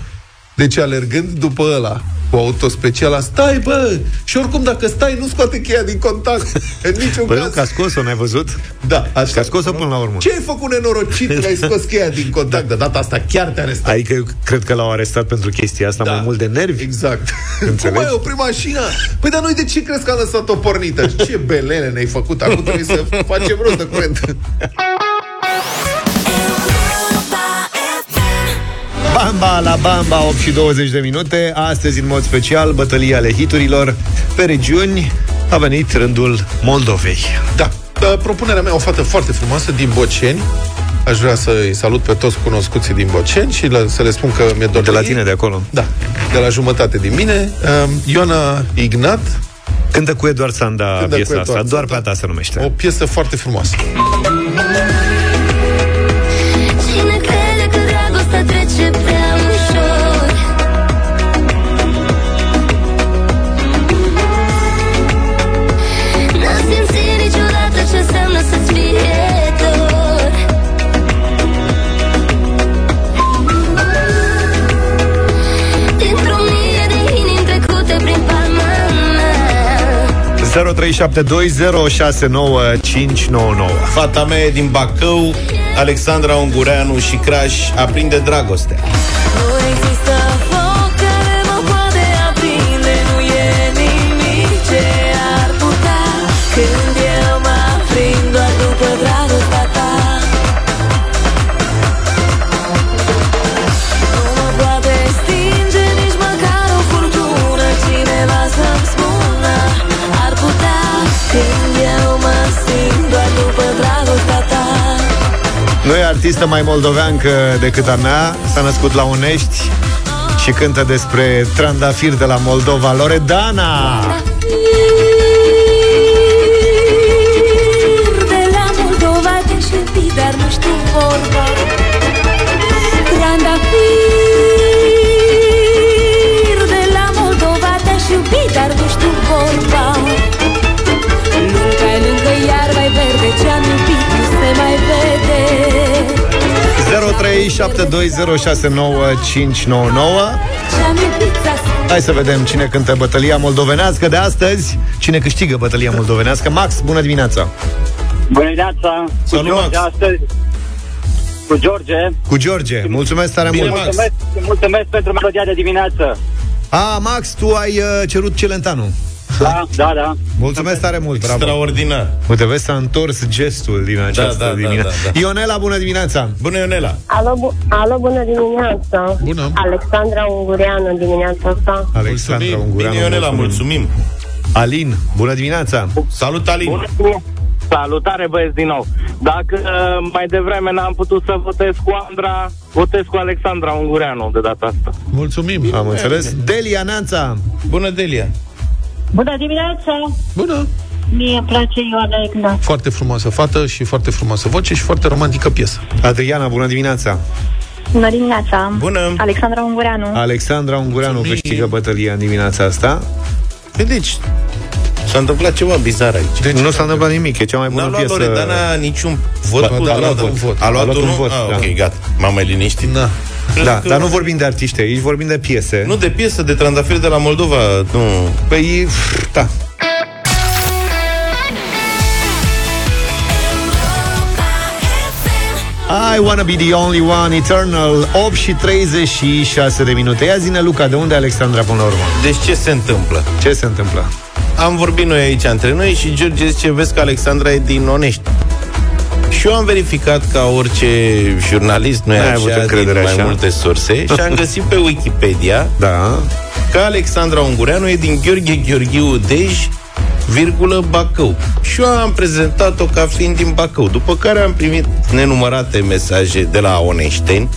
Speaker 2: deci alergând după ăla, cu auto special, stai bă, și oricum dacă stai, nu scoate cheia din contact, în niciun
Speaker 3: Păi nu,
Speaker 2: caz.
Speaker 3: că a scos-o, n-ai văzut?
Speaker 2: Da, așa.
Speaker 3: Că a scos-o până la urmă.
Speaker 2: Ce ai făcut nenorocit că ai scos cheia din contact? De data asta chiar te arestat.
Speaker 3: Adică eu cred că l-au arestat pentru chestia asta
Speaker 2: Da.
Speaker 3: mai mult de nervi.
Speaker 2: Exact. [laughs]
Speaker 3: Înțelegi?
Speaker 2: Cum ai oprit mașina? Păi dar noi de ce crezi că am lăsat-o pornită? Ce belele ne-ai făcut? Acum trebuie să facem rost de curent. [laughs]
Speaker 3: Bamba la Bamba, 8 și 20 de minute. Astăzi, în mod special, bătălia ale hiturilor pe regiuni. A venit rândul Moldovei.
Speaker 2: Da. Uh, Propunerea mea, o fată foarte frumoasă din Boceni. Aș vrea să-i salut pe toți cunoscuții din Boceni și la, să le spun că mi-e dor
Speaker 3: De la
Speaker 2: ei.
Speaker 3: tine de acolo.
Speaker 2: Da, de la jumătate din mine. Um, Ioana Ignat,
Speaker 3: Cântă cu Eduard Sanda
Speaker 2: Cântă cu
Speaker 3: piesa
Speaker 2: Eduard
Speaker 3: asta, doar
Speaker 2: Sanda.
Speaker 3: pe a ta se numește.
Speaker 2: o piesă foarte frumoasă.
Speaker 3: 0372069599.
Speaker 4: Fata mea e din Bacău, Alexandra Ungureanu și Craș aprinde dragostea.
Speaker 5: Nu e
Speaker 3: artistă mai moldoveancă decât a mea, s-a născut la Unești și cântă despre trandafir de la Moldova, Loredana!
Speaker 5: De la Moldova te-aș iubi, dar nu știu vorba
Speaker 3: 0372069599
Speaker 5: Ce-am iubit s-a
Speaker 3: Hai să vedem cine cântă bătălia moldovenească de astăzi Cine câștigă bătălia moldovenească Max, bună dimineața
Speaker 7: Bună dimineața! Cu
Speaker 4: Salut,
Speaker 7: George
Speaker 4: Max.
Speaker 7: astăzi. Cu George.
Speaker 3: Cu George, mulțumesc tare
Speaker 4: Bine,
Speaker 3: mult
Speaker 4: Max.
Speaker 7: Mulțumesc, mulțumesc pentru melodia de dimineață.
Speaker 3: A, Max, tu ai uh, cerut Celentanu
Speaker 7: Da, da, da.
Speaker 3: Mulțumesc tare mult, bravo
Speaker 4: Extraordinar.
Speaker 3: Uite, vezi, s-a întors gestul din această
Speaker 4: da, da,
Speaker 3: dimineață
Speaker 4: da, da.
Speaker 3: Ionela, bună dimineața
Speaker 4: Bună, Ionela.
Speaker 10: Alo, bu- alo, bună dimineața!
Speaker 2: Bună.
Speaker 10: Alexandra Ungureanu dimineața asta.
Speaker 3: Alexandra
Speaker 2: Mulțumim.
Speaker 3: Ungureanu
Speaker 4: Bine, Ionela, mulțumim.
Speaker 3: Alin, bună dimineața
Speaker 4: Salut, Alin.
Speaker 8: Salutare băieți din nou. Dacă uh, mai devreme n-am putut să votez cu Andra, votez cu Alexandra Ungureanu de data asta.
Speaker 2: Mulțumim.
Speaker 3: Am înțeles Delia Neanța
Speaker 4: Bună, Delia.
Speaker 10: Bună dimineața!
Speaker 2: Bună.
Speaker 10: Mie îmi place Ioana Ignat.
Speaker 2: Foarte frumoasă fată și foarte frumoasă voce și foarte romantică piesă.
Speaker 3: Adriana, bună dimineața
Speaker 10: Bună dimineața!
Speaker 4: Bună.
Speaker 10: Alexandra Ungureanu.
Speaker 3: Alexandra Ungureanu
Speaker 4: Mulțumim.
Speaker 3: câștigă bătălia în dimineața asta
Speaker 4: Vedeți, s-a întâmplat ceva bizar aici.
Speaker 3: deci, Nu s-a întâmplat nimic, e cea mai bună
Speaker 4: N-a luat
Speaker 3: piesă
Speaker 4: Loredana niciun vot.
Speaker 2: Ba,
Speaker 4: cu
Speaker 2: da, a luat
Speaker 4: Loredana.
Speaker 2: un vot.
Speaker 4: A luat,
Speaker 3: A luat un
Speaker 4: unul?
Speaker 3: vot,
Speaker 4: Ah,
Speaker 3: da.
Speaker 4: ok, gata. M-am mai liniștit.
Speaker 2: Da.
Speaker 3: Da, dar nu vorbim de artiști aici, vorbim de piese
Speaker 4: Nu de piesă, de trandafir de la Moldova. Nu.
Speaker 3: Păi, da I wanna be the only one, Eternal 8 și 36 de minute Ia zine, Luca, de unde e Alexandra până la urmă?
Speaker 4: Deci ce se întâmplă?
Speaker 3: Ce se întâmplă?
Speaker 4: Am vorbit noi aici între noi și George zice, vezi că Alexandra e din Onești. Și eu am verificat ca orice jurnalist, nu e
Speaker 3: N-ai avut
Speaker 4: așa, din
Speaker 3: încredere
Speaker 4: mai
Speaker 3: așa.
Speaker 4: multe surse [laughs] și am găsit pe Wikipedia
Speaker 3: Da
Speaker 4: că Alexandra Ungureanu e din Gheorghe Gheorghiu Dej, virgulă Bacău. Și eu am prezentat-o ca fiind din Bacău. După care am primit nenumărate mesaje de la oneșteni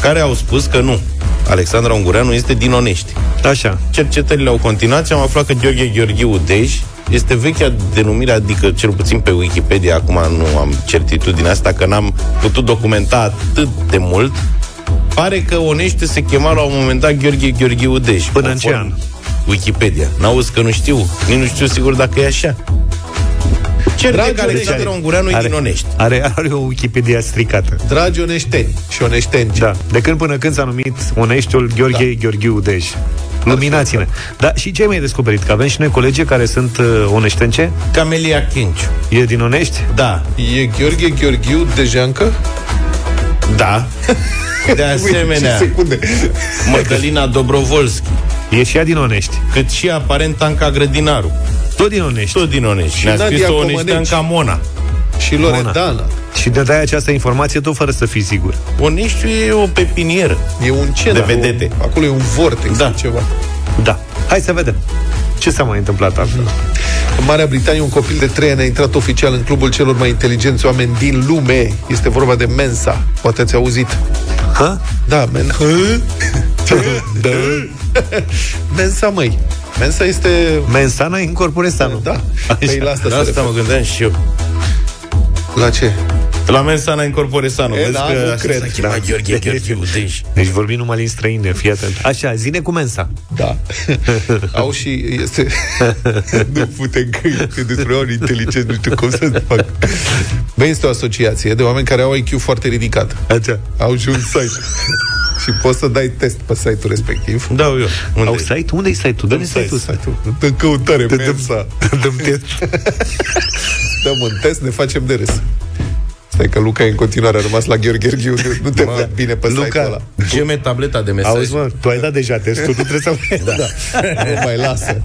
Speaker 4: care au spus că nu. Alexandra Ungureanu este din Onești.
Speaker 3: Așa.
Speaker 4: Cercetările au continuat și am aflat că Gheorghe Gheorghiu Dej este vechea denumire, adică cel puțin pe Wikipedia, acum nu am certitudinea asta, că n-am putut documenta atât de mult, pare că Onește se chema la un moment dat Gheorghe Gheorghiu Dej.
Speaker 3: Până în ce
Speaker 4: conform
Speaker 3: an?
Speaker 4: Wikipedia. N-auzi că nu știu, nici nu știu sigur dacă e așa. Cert e
Speaker 2: Dragi
Speaker 4: că Alexandra Ungureanu e din Onești.
Speaker 3: Are, are o Wikipedia stricată.
Speaker 2: Dragi oneșteni și oneșteni.
Speaker 3: Da. De când până când s-a numit Oneștiul Gheorghe da. Gheorghiu Dej. Luminați-ne. Da, și ce ai mai descoperit? Că avem și noi colegi care sunt uh, oneștence?
Speaker 4: Camelia Chinciu.
Speaker 3: E din Onești?
Speaker 4: Da.
Speaker 2: E Gheorghe Gheorghiu Dejancă?
Speaker 4: Da. [laughs] De asemenea,
Speaker 2: Ce secunde.
Speaker 4: Mădălina Dobrovolski.
Speaker 3: E și ea din Onești.
Speaker 4: Cât și aparent Anca Grădinaru.
Speaker 3: Tot din Onești.
Speaker 4: Tot din Onești.
Speaker 2: Și
Speaker 4: Ne-a scris
Speaker 2: Nadia
Speaker 4: o oneștean
Speaker 2: Comăneci.
Speaker 4: ca Mona.
Speaker 2: Și Loredana.
Speaker 3: Și de dai această informație tot fără să fii sigur.
Speaker 4: Oneștiu e o pepinieră.
Speaker 2: E un ce?
Speaker 4: De vedete.
Speaker 2: Acolo e un vortex
Speaker 4: Da.
Speaker 2: da. ceva.
Speaker 3: Da. Hai să vedem. Ce s-a mai întâmplat acum?
Speaker 2: În Marea Britanie, un copil de 3 ani a intrat oficial în clubul celor mai inteligenți oameni din lume. Este vorba de Mensa. Poate ați auzit.
Speaker 3: Ha?
Speaker 2: Da, men... [laughs]
Speaker 3: Da. [laughs]
Speaker 2: Mensa, măi. Mensa este...
Speaker 3: Mensana incorpore sanu.
Speaker 2: Da. Păi la asta,
Speaker 4: La
Speaker 2: se
Speaker 4: asta mă
Speaker 2: referă.
Speaker 4: gândeam și eu.
Speaker 2: La ce?
Speaker 4: La Mensana Incorpore Sano.
Speaker 2: E,
Speaker 4: Vezi
Speaker 2: da,
Speaker 4: că
Speaker 2: nu
Speaker 4: așa
Speaker 2: cred.
Speaker 4: s-a chemat
Speaker 3: Da.
Speaker 4: Gheorghe [laughs] Gheorghiu Dej.
Speaker 3: Deci vorbim numai în străine, fii atent. Așa, zine cu mensa.
Speaker 2: Da. [laughs] Au și... Este... nu putem că despre oameni inteligenți, nu știu cum să fac. Băi, este o asociație de oameni care au IQ foarte ridicat.
Speaker 3: Așa.
Speaker 2: Au și un site. [laughs] și poți să dai test pe site-ul respectiv.
Speaker 4: Da, eu. Unde?
Speaker 3: Au site? Unde e site-ul? Dă-ne site-ul.
Speaker 2: Site-ul. Dă căutare,
Speaker 3: Dă- dă-
Speaker 2: Mensa.
Speaker 3: Dăm test. [laughs]
Speaker 2: Dăm un test, ne facem de râs. Stai că Luca e în continuare a rămas la Gheorghe Gheorghiu, nu te văd bine pe
Speaker 3: Luca.
Speaker 2: site-ul ăla.
Speaker 4: Geme tableta de mesaj.
Speaker 3: Auzi, mă, tu ai dat deja testul, tu trebuie să... Da.
Speaker 2: Nu mai lasă.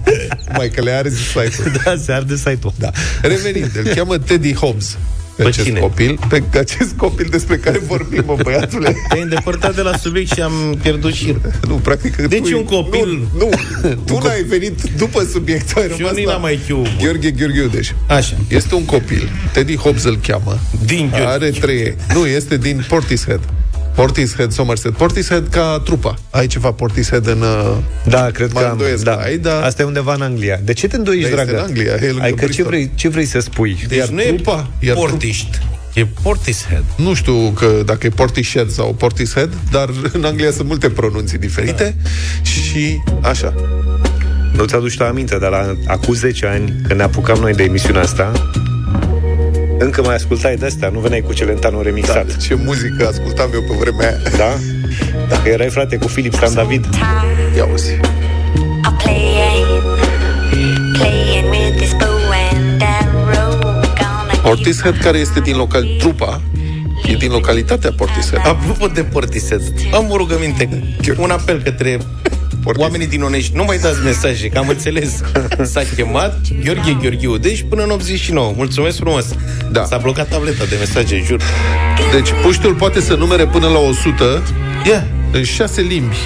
Speaker 2: Mai că le arzi site-ul.
Speaker 3: da, se arde site-ul.
Speaker 2: Da. Revenind, îl cheamă Teddy Hobbs. Pe
Speaker 4: Pe
Speaker 2: acest
Speaker 4: cine?
Speaker 2: copil, pe acest copil despre care [laughs] vorbim, mă, băiatule.
Speaker 4: Te-ai îndepărtat de la subiect și am pierdut șir.
Speaker 2: Nu, practic...
Speaker 4: Deci
Speaker 2: tu-
Speaker 4: un copil-
Speaker 2: Nu, nu [laughs] tu n-ai venit după subiect, ai
Speaker 4: Și eu
Speaker 2: rămas
Speaker 4: nici
Speaker 2: la...
Speaker 4: n-am IQ.
Speaker 2: Gheorghe Gheorghiudeș.
Speaker 4: Așa.
Speaker 2: Este un copil, Teddy Hobbs îl cheamă.
Speaker 4: Din Gheorghe.
Speaker 2: Are trei. Nu, este din Portishead. Portishead, Somerset. Portishead ca trupa. Ai ceva Portishead în... uh,
Speaker 3: Da, cred
Speaker 2: Mă
Speaker 3: că am.
Speaker 2: îndoiesc
Speaker 3: Da.
Speaker 2: că ai, da.
Speaker 3: Asta e undeva în Anglia. De ce te îndoiești,
Speaker 2: Da, este
Speaker 3: dragă?
Speaker 2: în Anglia, e lângă
Speaker 3: Ai că ce
Speaker 2: Bristol.
Speaker 3: vrei, ce vrei să spui?
Speaker 4: Deci
Speaker 2: Iar
Speaker 4: nu e
Speaker 2: trupa- iar
Speaker 4: Portiști. E Portishead.
Speaker 2: Nu știu că dacă e Portishead sau Portishead, dar în Anglia sunt multe pronunții diferite da. și așa.
Speaker 3: Nu ți-aduci tu aminte, dar la, acum 10 ani, când ne apucam noi de emisiunea asta, încă mai ascultai de astea, nu veneai cu Celentano remixat.
Speaker 2: Da, ce muzică ascultam eu pe vremea aia.
Speaker 3: Da? Dacă erai frate cu Filip Stan David.
Speaker 2: Ia uzi.
Speaker 5: I'm playing, playing with this bow and arrow. Gonna
Speaker 2: Portishead, care este din local... Trupa e din localitatea Portishead.
Speaker 4: Apropo de Portishead, am o rugăminte, un apel către oamenii din Onești. Nu mai dați mesaje, că am înțeles. [laughs] S-a chemat Gheorghe Gheorghiu, deci până în 89. Mulțumesc frumos.
Speaker 2: Da.
Speaker 4: S-a blocat tableta de mesaje, jur.
Speaker 2: Deci puștiul poate să numere până la 100
Speaker 4: Ia,
Speaker 2: în șase limbi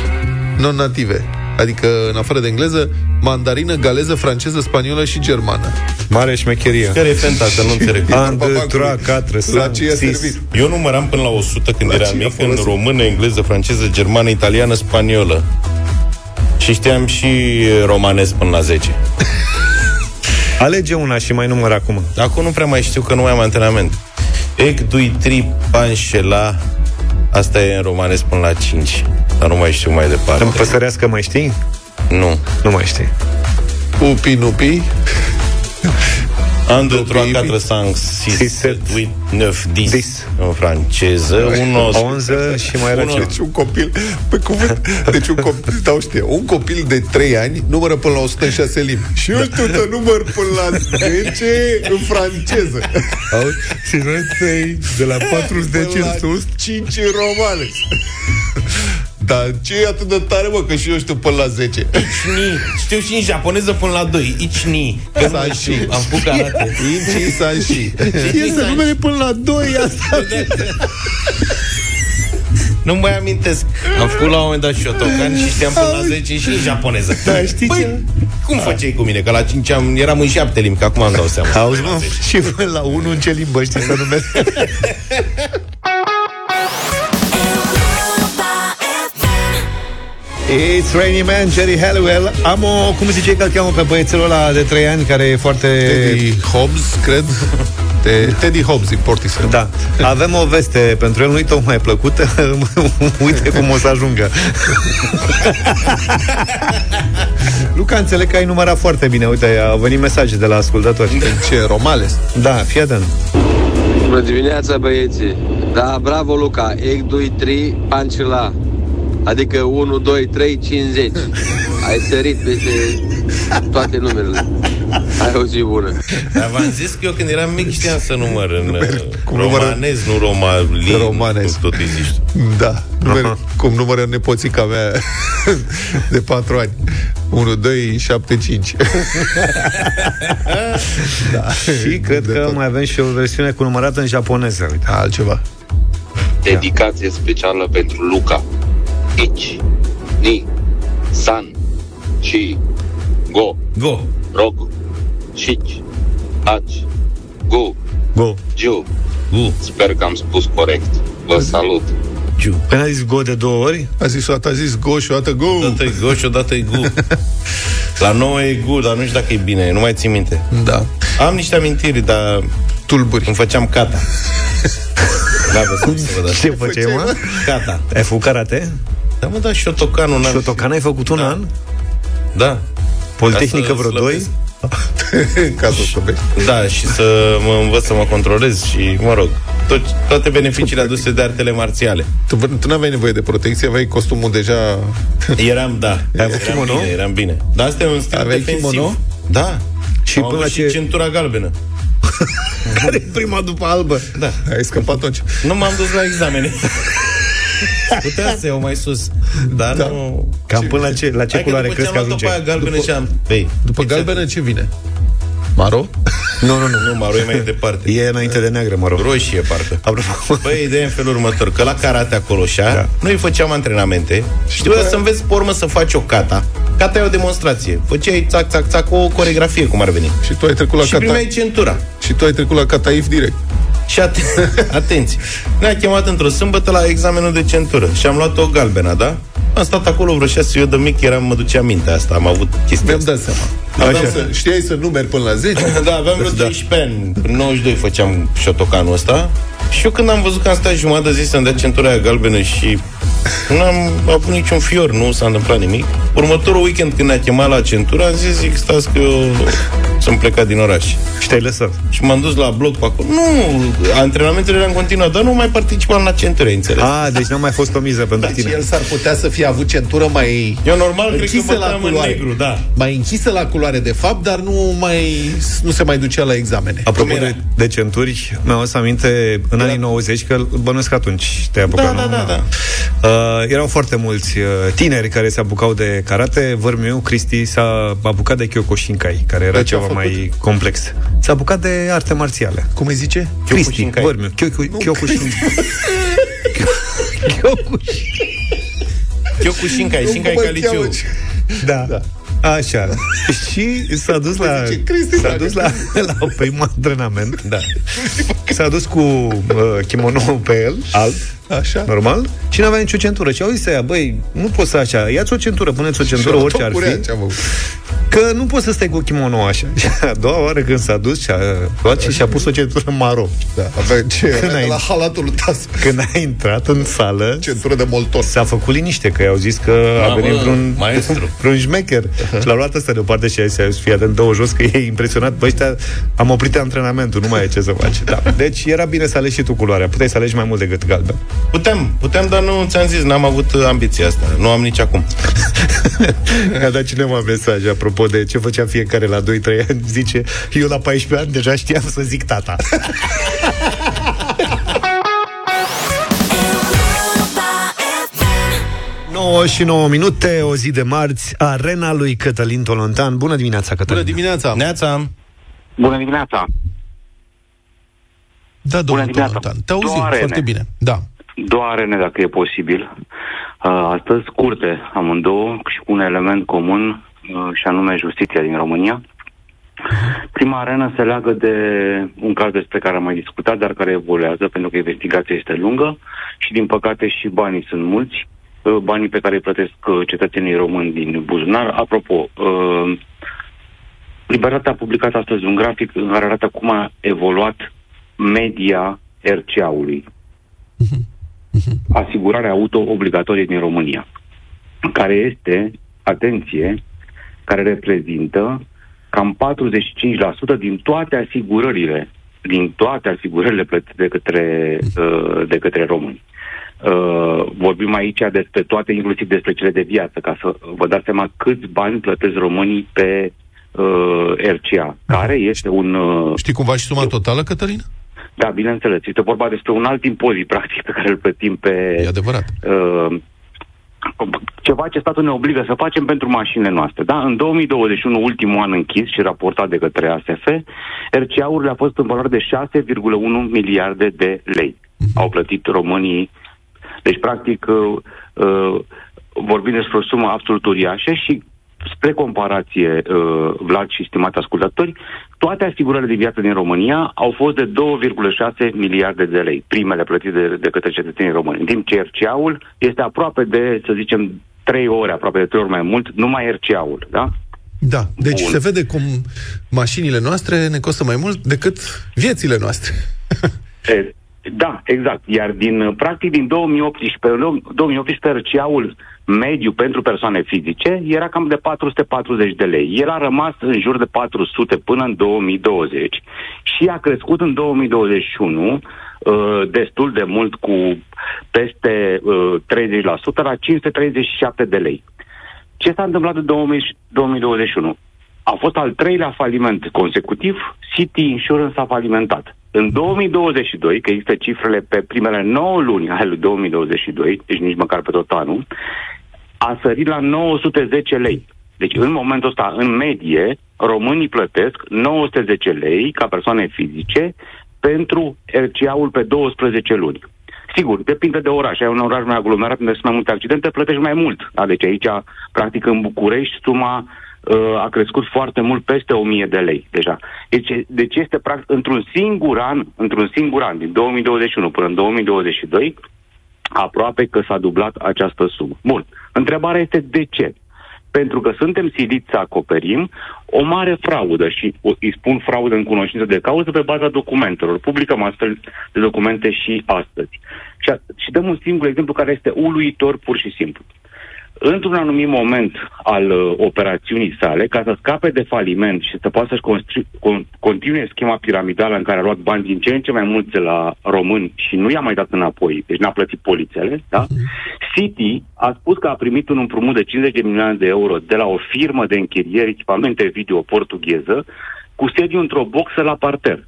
Speaker 2: non-native. Adică, în afară de engleză, mandarină, galeză, franceză, spaniolă și germană.
Speaker 3: Mare șmecherie.
Speaker 4: care e fenta, că nu [laughs] înțeleg.
Speaker 3: An, de,
Speaker 2: Babacului.
Speaker 3: tra, catre,
Speaker 2: La
Speaker 3: san,
Speaker 2: ce i-a
Speaker 3: sis.
Speaker 2: servit?
Speaker 4: Eu număram până la 100 când
Speaker 2: La
Speaker 4: eram
Speaker 2: ce a
Speaker 4: mic, în
Speaker 2: folosit?
Speaker 4: română, engleză, franceză, germană, italiană, spaniolă. Și știam și romanesc până la 10. [laughs]
Speaker 3: Alege una și mai număr acum.
Speaker 4: Acum nu prea mai știu că nu mai am antrenament. Ec, dui, tri, panșela Asta e în romanesc până la 5 Dar nu mai știu mai departe
Speaker 3: În păsărească mai știi?
Speaker 4: Nu
Speaker 3: Nu mai știi.
Speaker 2: Upi, nupi. [laughs]
Speaker 4: Un, deux,
Speaker 2: După
Speaker 4: trois,
Speaker 2: ipi.
Speaker 4: quatre, cinq, six,
Speaker 3: Six,
Speaker 4: sept, huit, neuf, dix
Speaker 3: Dix.
Speaker 4: În franceză Uno,
Speaker 3: 11 și mai era
Speaker 4: Unul.
Speaker 3: ce?
Speaker 2: Deci un copil, pe cuvânt, deci un copil, dau știe, un copil de 3 ani numără până la 106 limbi. Și eu știu să număr până la 10 în franceză.
Speaker 3: Auzi? Și noi trei, de la [laughs] 40 de
Speaker 2: Până la 5 în romane. Dar ce e atât de tare, mă, că și eu știu până la 10.
Speaker 4: Ichni Știu și în japoneză până la 2 Ichni Că nu mai
Speaker 2: Sanshi.
Speaker 4: știu Am făcut karate
Speaker 2: Inci Sanshi.
Speaker 3: E să numere până la 2 asta.
Speaker 4: Nu mai amintesc Am făcut la un moment dat Shotokan Și știam până la 10 și în japoneză
Speaker 3: Da, știi
Speaker 4: Păi,
Speaker 3: ce?
Speaker 4: Cum făceai cu mine? Că la 5 am, eram în șapte limbi, că acum îmi dau seama.
Speaker 3: Auzi, mă, și până la unul în ce limbă știi să numesc? [laughs] It's Rainy Man, Jerry Halliwell Am o, cum zice că îl cheamă pe băiețelul ăla de 3 ani Care e foarte...
Speaker 2: Teddy Hobbs, cred. De Teddy Hobbs din Portishead.
Speaker 3: Da, avem o veste pentru el, nu-i tocmai plăcută [laughs] Uite cum o să ajungă [laughs] Luca, înțeleg că ai numărat foarte bine Uite, au venit mesaje de la ascultători
Speaker 2: Ce, Romales?
Speaker 3: Da, fii atent
Speaker 11: Bună dimineața, băieții! Da, bravo, Luca! Egg, 2, 3, pancila. Adică 1, 2, 3, 50. Ai sărit peste toate numerele. Ai o zi bună.
Speaker 4: Dar v-am zis că eu când eram mic știam să număr în
Speaker 2: cum
Speaker 4: cum romanez, nu romalin,
Speaker 2: Romanez.
Speaker 4: cum tot îi zici tu.
Speaker 2: Da, numere, cum numără nepoțica mea [laughs] de 4 ani. 1, 2, 7, 5. da.
Speaker 3: Și cred că mai avem și o versiune cu numărată în japoneză Uite,
Speaker 2: altceva
Speaker 11: Dedicație specială pentru Luca. Ichi, Ni, San, Chi, Go,
Speaker 4: Go.
Speaker 11: Roku, Shichi, Hachi, Gu,
Speaker 3: Go
Speaker 11: Jiu.
Speaker 4: Gu.
Speaker 11: Sper că am spus corect. Vă salut.
Speaker 3: Păi n-a zis go de două ori?
Speaker 2: A zis o dată, a zis go și o dată go.
Speaker 4: Odată e go și odată e gu. [laughs] La nouă e gu, dar nu știu dacă e bine, nu mai țin minte.
Speaker 2: Da.
Speaker 4: Am niște amintiri, dar
Speaker 2: Tulburi.
Speaker 4: îmi făceam cata. [laughs] Da, vă spun să vă dați.
Speaker 3: Ce făceai, mă?
Speaker 4: Cata.
Speaker 3: Ai făcut karate?
Speaker 4: Da, mă, da, Shotokan un an.
Speaker 3: Shotokan ai făcut un an?
Speaker 4: Da.
Speaker 3: Politehnică
Speaker 4: Ca să
Speaker 3: vreo doi?
Speaker 4: slăbesc. [laughs]
Speaker 2: Ca să slăbești.
Speaker 4: Da, și să mă învăț să mă controlez și, mă rog, tot, toate beneficiile aduse de artele marțiale.
Speaker 2: Tu, tu n-aveai nevoie de protecție, aveai costumul deja...
Speaker 4: Eram, da,
Speaker 3: Ai
Speaker 4: eram
Speaker 3: avut kimono?
Speaker 4: bine, eram bine. Dar asta e un stil
Speaker 2: Aveai
Speaker 4: defensiv.
Speaker 2: kimono?
Speaker 4: Da.
Speaker 3: Și
Speaker 4: Am
Speaker 3: până
Speaker 4: avut
Speaker 3: la
Speaker 4: și
Speaker 3: ce-
Speaker 4: centura galbenă. [laughs]
Speaker 3: Care e prima după albă?
Speaker 4: Da.
Speaker 2: Ai scăpat atunci.
Speaker 4: Nu m-am dus la examene. [laughs] Putea să iau mai sus, dar da. nu...
Speaker 3: Cam până la ce, la ce
Speaker 4: Hai că
Speaker 3: culoare
Speaker 4: după
Speaker 3: crezi
Speaker 4: ce
Speaker 3: că
Speaker 4: am luat-o
Speaker 3: ajunge?
Speaker 4: pe aia galbenă și am... Băi,
Speaker 2: După galbenă ce vine? Maro?
Speaker 3: Nu, nu, nu.
Speaker 4: Nu, maro e mai departe.
Speaker 3: E înainte de neagră, mă rog.
Speaker 4: Roșie, parcă.
Speaker 3: Apropo.
Speaker 4: Băi, ideea e în felul următor, că la karate acolo și da. noi făceam antrenamente și trebuia să înveți pe urmă să faci o kata. Kata e o demonstrație. Făceai țac, țac, țac, o coregrafie, cum ar veni.
Speaker 2: Și tu ai trecut la
Speaker 4: și
Speaker 2: kata...
Speaker 4: primeai centura.
Speaker 2: Și tu ai trecut la Cataif direct.
Speaker 4: Și at- [laughs] atenție, ne-a chemat într-o sâmbătă la examenul de centură și am luat o galbenă, da? Am stat acolo vreo șase, eu de mic eram, mă ducea mintea asta, am avut chestia
Speaker 2: Mi-am
Speaker 4: asta.
Speaker 2: dat seama.
Speaker 4: Aveam
Speaker 2: Așa. Să, știai să numeri până la 10? [laughs]
Speaker 4: Da, aveam vreo 12 ani. În 92 făceam șotocanul ăsta. Și eu când am văzut că am stat jumătate de zi să-mi dea centura aia galbenă și nu am avut niciun fior, nu s-a întâmplat nimic. Următorul weekend când ne-a chemat la centură, am zis, zic, stați că eu sunt plecat din oraș.
Speaker 3: Și te-ai lăsat.
Speaker 4: Și m-am dus la bloc pe acolo. Nu, antrenamentele le-am continuat, dar nu mai participam la centură, ai înțeles?
Speaker 3: A, deci nu a mai fost o miză pentru
Speaker 2: Deci
Speaker 3: tine.
Speaker 2: el s-ar putea să fie avut centură mai
Speaker 4: Eu normal cred că
Speaker 2: închisă la
Speaker 4: băteam în
Speaker 2: culoare.
Speaker 4: negru, da.
Speaker 2: Mai închisă la culoare de fapt, dar nu mai nu se mai ducea la examene.
Speaker 3: Apropo
Speaker 4: Cum era?
Speaker 3: de, de centuri, mi-am adus aminte în anii 90 că bănuiesc că atunci te-ai apucat,
Speaker 4: Da,
Speaker 3: nu?
Speaker 4: da, da,
Speaker 3: Uh, erau foarte mulți uh, tineri care se apucau de karate. Vărmiu meu, Cristi, s-a apucat de Kyokushinkai, care era
Speaker 2: De ce a
Speaker 3: ceva
Speaker 2: făcut?
Speaker 3: Mai complex. S-a apucat de arte marțiale.
Speaker 2: Cum îi zice?
Speaker 3: Cristi,
Speaker 4: Kyokushinkai.
Speaker 3: Vărmiu, Kyoku- Kyokushinkai. Kyokushinkai.
Speaker 4: Kyokushinkai, Shinkai
Speaker 2: cum îl
Speaker 4: Caliciu.
Speaker 2: cheamă?
Speaker 3: Da. da. Așa. Și s-a dus la
Speaker 2: zice Cristi,
Speaker 3: s-a
Speaker 2: dacă-
Speaker 3: dus la, la primul antrenament.
Speaker 4: Da.
Speaker 3: S-a dus cu uh, kimono pe el, alb,
Speaker 2: Așa.
Speaker 3: normal, și nu avea nicio centură. Și au zis ea, băi, nu poți să așa, ia-ți o centură, puneți o centură,
Speaker 2: Și-a
Speaker 3: orice ar
Speaker 2: luat-o curea,
Speaker 3: fi,
Speaker 2: ce-a făcut?
Speaker 3: că nu poți să stai cu kimono așa. [laughs] Și a doua oară când s-a dus și a luat și și-a pus o centură maro.
Speaker 2: Da, avea ce
Speaker 3: Când
Speaker 2: era
Speaker 3: ai-
Speaker 2: de la halatul lui Tas.
Speaker 3: Când a intrat în sală,
Speaker 2: Centură de moltor.
Speaker 3: S-a făcut liniște, că i-au zis că a
Speaker 4: Mamă,
Speaker 3: venit vreun,
Speaker 4: maestru. [laughs]
Speaker 3: vreun șmecher. Și l-a luat ăsta deoparte și a zis, fii atent, dă jos, că e impresionat. Bă, ăștia, am oprit antrenamentul, nu mai e ce să faci. Da. Deci era bine să alegi și tu culoarea. Puteai să alegi mai mult decât galben.
Speaker 4: Puteam, puteam, dar nu ți-am zis, n-am avut uh, ambiția asta. Nu am nici acum. [laughs]
Speaker 3: Mi-a dat cineva mesaj apropo de ce făcea fiecare la 2-3 ani. Zice, eu la 14 ani deja știam să zic tata. [laughs] 9 și 9 minute, o zi de marți, arena lui Cătălin Tolontan. Bună dimineața, Cătălin.
Speaker 2: Bună dimineața!
Speaker 4: Neața,
Speaker 8: Bună dimineața!
Speaker 2: Da, domnul
Speaker 8: dimineața.
Speaker 2: Tolontan. Te auzim
Speaker 8: Doare-ne.
Speaker 2: foarte bine. Da.
Speaker 8: Doare-ne dacă e posibil. Uh, Astăzi scurte amândouă și cu un element comun
Speaker 12: uh, și anume justiția din România. Prima arenă se leagă de un caz despre care am mai discutat, dar care evoluează, pentru că investigația este lungă și, din păcate, și banii sunt mulți, uh, banii pe care îi plătesc uh, cetățenii români din buzunar. Apropo, uh, Libertatea a publicat astăzi un grafic în care arată cum a evoluat media RCA-ului. Asigurarea auto obligatorie din România, care este, atenție, care reprezintă cam 45% din toate asigurările, din toate asigurările plătite de către, uh, de către români. Uh, vorbim aici despre toate, inclusiv despre cele de viață, ca să vă dați seama câți bani plătesc românii pe uh, RCA, care este un... Uh,
Speaker 2: Știi cumva și suma totală, Cătălin?
Speaker 12: Da, bineînțeles. Este vorba despre un alt impozit, [laughs] practic, pe care îl plătim pe...
Speaker 2: E adevărat.
Speaker 12: Uh, ceva ce statul ne obligă să facem pentru mașinile noastre. Da? În 2021, ultimul an închis și raportat de către ASF, RCA-urile au fost în valoare de 6,1 miliarde de lei. Au plătit românii. Deci, practic, uh, uh, vorbim despre o sumă absolut uriașă și spre comparație, uh, Vlad și stimați ascultători, toate asigurările de viață din România au fost de 2,6 miliarde de lei, primele plătite de, de către cetățenii români, în timp ce RCA-ul este aproape de, să zicem, trei ore, aproape de trei ori mai mult, numai RCA-ul, da?
Speaker 2: Da, deci
Speaker 12: Bun.
Speaker 2: se vede cum mașinile noastre ne costă mai mult decât viețile noastre. [laughs]
Speaker 12: E, Da, exact. Iar din, practic, din 2018, în 2018 RCA-ul mediu pentru persoane fizice era cam de 440 de lei. El a rămas în jur de 400 până în 2020 și a crescut în 2021 uh, destul de mult cu peste uh, 30% la 537 de lei. Ce s-a întâmplat în 2000 2021? A fost al treilea faliment consecutiv, City Insurance a falimentat. În 2022, că există cifrele pe primele 9 luni ale lui 2022, deci nici măcar pe tot anul, a sărit la 910 lei. Deci în momentul ăsta, în medie, românii plătesc 910 lei ca persoane fizice pentru RCA-ul pe 12 luni. Sigur, depinde de oraș. Ai un oraș mai aglomerat unde sunt mai multe accidente, plătești mai mult. Da? Deci aici, practic, în București, suma uh, a crescut foarte mult, peste 1000 de lei deja. Deci, deci este, practic, într-un singur an, într-un singur an, din 2021 până în 2022, aproape că s-a dublat această sumă. Bun. Întrebarea este de ce? Pentru că suntem siliți să acoperim o mare fraudă și o, îi spun fraudă în cunoștință de cauză pe baza documentelor. Publicăm astfel de documente și astăzi. Și, a, și dăm un singur exemplu care este uluitor pur și simplu. Într-un anumit moment al uh, operațiunii sale, ca să scape de faliment și să poată să-și constru- con- continue schema piramidală în care a luat bani din ce în ce mai mulți de la români și nu i-a mai dat înapoi, deci n-a plătit polițele, da? City a spus că a primit un împrumut de 50 de milioane de euro de la o firmă de închiriere echipamente video portugheză cu sediu într-o boxă la parter.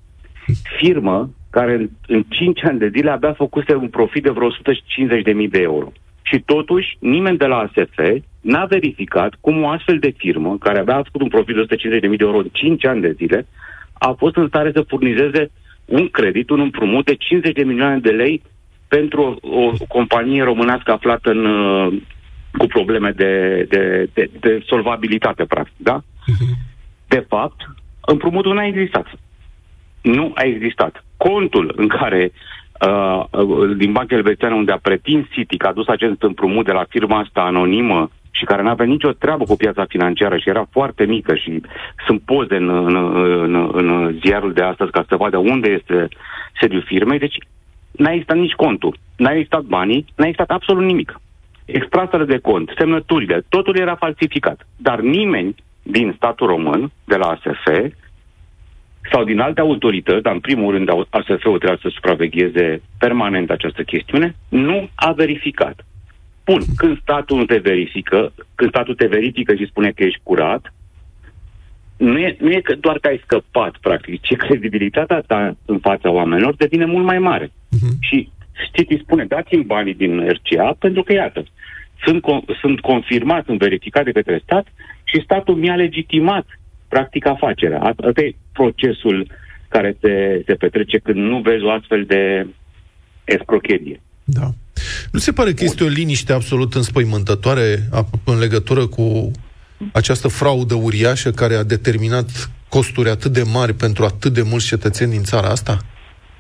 Speaker 12: Firmă care în, în 5 ani de zile abia făcuse un profit de vreo 150.000 de euro. Și totuși, nimeni de la ASF n-a verificat cum o astfel de firmă, care abia a făcut un profit de 150.000 de euro în 5 ani de zile, a fost în stare să furnizeze un credit, un împrumut de 50 de milioane de lei pentru o, o companie românească aflată în, uh, cu probleme de, de, de, de solvabilitate, practic, da? De fapt, împrumutul n-a existat. Nu a existat. Contul în care uh, uh, din Banca Elvețiană unde a pretins City că a dus acest împrumut de la firma asta anonimă și care n-avea nicio treabă cu piața financiară și era foarte mică și sunt poze în, în, în, în ziarul de astăzi ca să vadă unde este sediul firmei, deci n-a existat nici contul, n-a existat banii, n-a existat absolut nimic. Extrasele de cont, semnăturile, totul era falsificat. Dar nimeni din statul român, de la ASF, sau din alte autorități, dar în primul rând ASF-ul trebuie să supravegheze permanent această chestiune, nu a verificat. Bun, când statul nu te verifică, când statul te verifică și spune că ești curat, nu e, nu e că doar că ai scăpat, practic, ci credibilitatea ta în fața oamenilor devine mult mai mare. Uh-huh. Și știți, îi spune, dați-mi banii din RCA, pentru că, iată, sunt, con- sunt confirmat, sunt verificat de către stat și statul mi-a legitimat, practic, afacerea. Asta e procesul care se, se petrece când nu vezi o astfel de escrocherie.
Speaker 2: Nu se pare că este o liniște absolut înspăimântătoare a- în legătură cu această fraudă uriașă care a determinat costuri atât de mari pentru atât de mulți cetățeni din țara asta?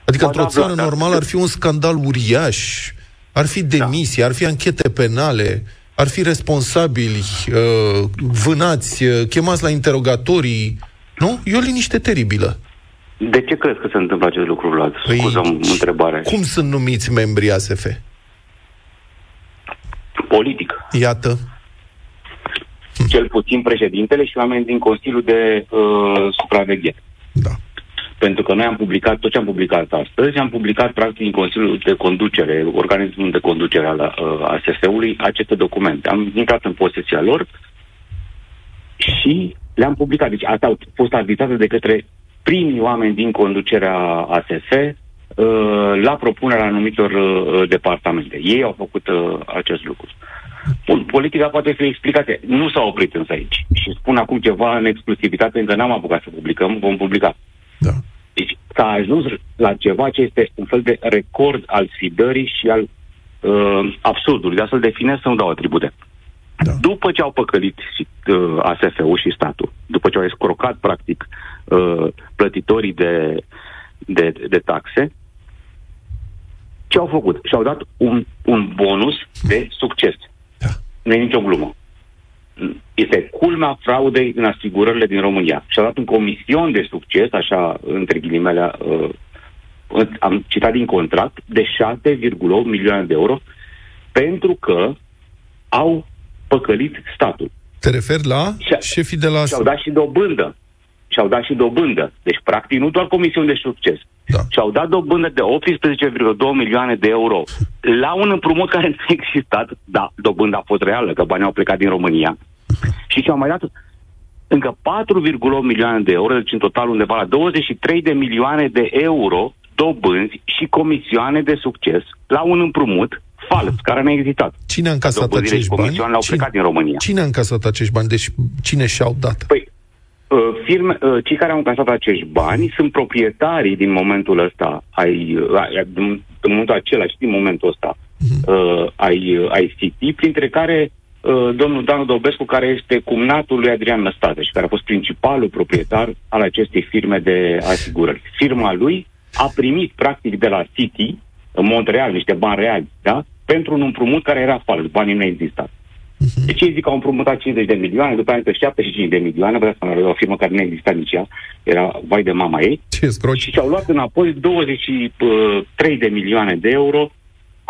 Speaker 2: Adică
Speaker 12: Ba
Speaker 2: într-o
Speaker 12: da,
Speaker 2: țară
Speaker 12: da, da.
Speaker 2: normală ar fi un scandal uriaș, ar fi demisii, ar fi anchete penale, ar fi responsabili uh, vânați, uh, chemați la interogatorii. Nu? E o liniște teribilă.
Speaker 12: De ce crezi că se întâmplă acest lucru, Vlad?
Speaker 2: Păi,
Speaker 12: Scuză întrebare.
Speaker 2: Cum sunt numiți membrii ASF?
Speaker 12: Politic.
Speaker 2: Iată.
Speaker 12: Cel puțin președintele și oameni din Consiliul de uh, Supraveghere.
Speaker 2: Da.
Speaker 12: Pentru că noi am publicat tot ce am publicat astăzi, am publicat practic în Consiliul de Conducere, organismul de conducere al uh, ASF-ului, aceste documente. Am intrat în posesia lor și le-am publicat. Deci astea au fost arbitrate de către primii oameni din conducerea ASF uh, la propunerea anumitor uh, departamente. Ei au făcut uh, acest lucru. Bun, politica poate fi explicată. Nu s-a oprit însă aici. Și spun acum ceva în exclusivitate, încă n-am apucat să publicăm, vom publica.
Speaker 2: Da.
Speaker 12: Deci s-a ajuns la ceva ce este un fel de record al sfidării și al uh, absurdului. De asta-l definez să nu dau atribute.
Speaker 2: Da.
Speaker 12: După ce au păcălit și, uh, ASF-ul și statul, după ce au escrocat, practic, uh, plătitorii de, de, de taxe, ce au făcut? Și-au dat un, un bonus de succes.
Speaker 2: Da.
Speaker 12: Nu e nicio glumă. Este culmea fraudei în asigurările din România. Și-a dat un comision de succes, așa, între ghilimele, uh, am citat din contract, de 6,8 milioane de euro, pentru că au păcălit statul.
Speaker 2: Te referi la
Speaker 12: Și-
Speaker 2: șefii de la...
Speaker 12: Și-au dat și dobândă. Și-au dat și dobândă. Deci, practic, nu doar comisiuni de succes.
Speaker 2: Da.
Speaker 12: Și-au dat dobândă de 18,2 milioane de euro la un împrumut care nu a existat. Da, dobânda a fost reală, că banii au plecat din România. Și și-au mai dat încă 4,8 milioane de euro, deci în total undeva la 23 de milioane de euro dobânzi și comisioane de succes la un împrumut fals, care nu a existat.
Speaker 2: Cine a încasat
Speaker 12: Dobânzile
Speaker 2: acești
Speaker 12: și
Speaker 2: bani?
Speaker 12: comisioanele au
Speaker 2: Cine?
Speaker 12: plecat din România.
Speaker 2: Cine a încasat acești bani? Deci cine și-au dat?
Speaker 12: Păi, uh, firme, uh, cei care au încasat acești bani sunt proprietarii din momentul ăsta, ai, uh, ai, din, în momentul acela și din momentul ăsta, uh, ai, uh, ai City, printre care uh, domnul Danu Dobescu, care este cumnatul lui Adrian Năstase și care a fost principalul proprietar al acestei firme de asigurări. Firma lui a primit, practic, de la City, în mod real, niște bani reali, da? pentru un împrumut care era fals, banii nu existau. Deci ei zic că au împrumutat 50 de milioane, după aia încă 75 de milioane, vă dați seama, era o firmă care nu exista nici ea, era vai de mama ei,
Speaker 2: Ce scroci?
Speaker 12: și și-au luat înapoi 23 de milioane de euro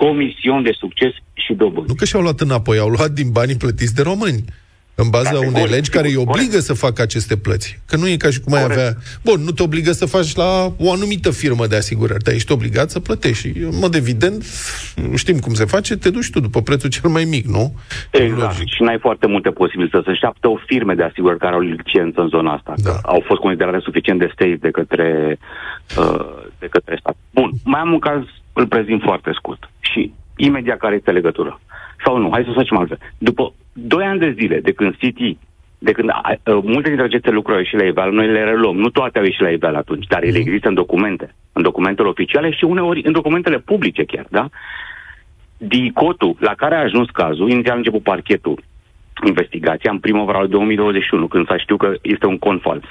Speaker 12: comision de succes și dobândă.
Speaker 2: Nu că și-au luat înapoi, au luat din banii plătiți de români. În baza
Speaker 12: Categoric,
Speaker 2: unei legi care îi
Speaker 12: sigur,
Speaker 2: obligă
Speaker 12: corect.
Speaker 2: să facă aceste plăți. Că nu e ca și cum ai
Speaker 12: Corect.
Speaker 2: avea... Bun, nu te obligă să faci la o anumită firmă de asigurări, dar ești obligat să plătești. Și, în mod evident, știm cum se face, te duci tu după prețul cel mai mic, nu?
Speaker 12: Exact.
Speaker 2: Logic.
Speaker 12: Și n-ai foarte multe posibilități. Să șapte o firme de asigurări care au licență în zona asta.
Speaker 2: Da.
Speaker 12: Că au fost considerate suficient de safe de către, uh, de către stat. Bun, mai am un caz, îl prezint foarte scurt. Și imediat care este legătura. Sau nu, hai să facem altfel. După 2 ani de zile de când City de când a, a, multe dintre aceste lucruri au ieșit la iveală, noi le reluăm. Nu toate au ieșit la iveală atunci, dar ele există în documente, în documentele oficiale și uneori în documentele publice chiar, da? DICOT-ul la care a ajuns cazul, inițial a început parchetul investigația în primăvara lui 2021, când s-a știut că este un con fals.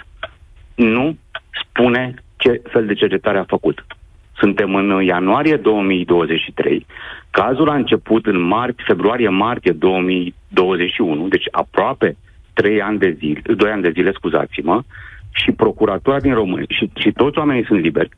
Speaker 12: Nu spune ce fel de cercetare a făcut. Suntem în ianuarie 2023. Cazul a început în martie, februarie-martie 2021, deci aproape 3 ani de zile, 2 ani de zile, scuzați-mă, și procuratura din România și, și toți oamenii sunt liberi.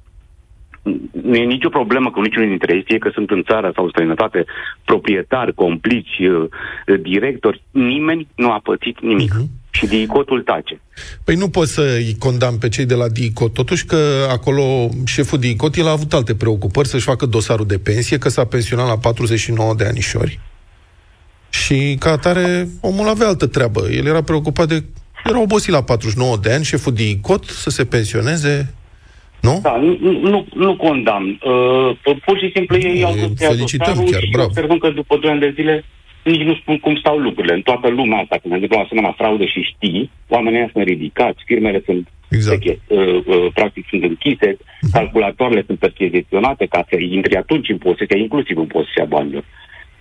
Speaker 12: Nu e nicio problemă cu niciunul dintre ei, fie că sunt în țară sau în străinătate, proprietari, complici, uh, directori, nimeni nu a pățit nimic. Uh-huh. Și DICOT-ul tace.
Speaker 2: Păi nu pot să-i condamn pe cei de la DICOT, totuși că acolo șeful DICOT, el a avut alte preocupări, să-și facă dosarul de pensie, că s-a pensionat la 49 de anișori. Și ca atare, omul avea altă treabă. El era preocupat de... Era obosit la 49 de ani, șeful DICOT, să se pensioneze, nu?
Speaker 12: Da, nu, nu, nu condamn. Uh, pur și simplu ei
Speaker 2: E,
Speaker 12: au dus
Speaker 2: felicităm
Speaker 12: dosarul
Speaker 2: chiar,
Speaker 12: și
Speaker 2: bravo.
Speaker 12: observăm că după 2 ani de zile nici nu spun cum stau lucrurile. În toată lumea asta, când întâmplă o asemenea fraudă și știi, oamenii ăia sunt ridicați, firmele sunt
Speaker 2: Exact.
Speaker 12: uh, uh, practic sunt închise, calculatoarele sunt percheziționate ca să intri atunci în posesia, inclusiv în posesia banilor.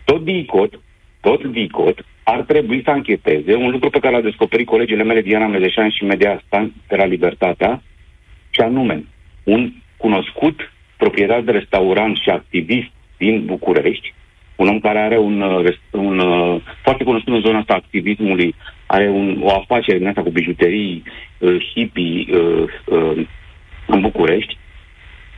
Speaker 12: Tot DICOT tot DICOT, ar trebui să ancheteze un lucru pe care l-a descoperit colegele mele Diana Medeșan și media asta de la Libertatea, și anume, un cunoscut proprietar de restaurant și activist din București, un om care are un, uh, rest- un uh, foarte cunoscut în zona asta a activismului, are un, o afacere din asta cu bijuterii uh, hippie uh, uh, în București,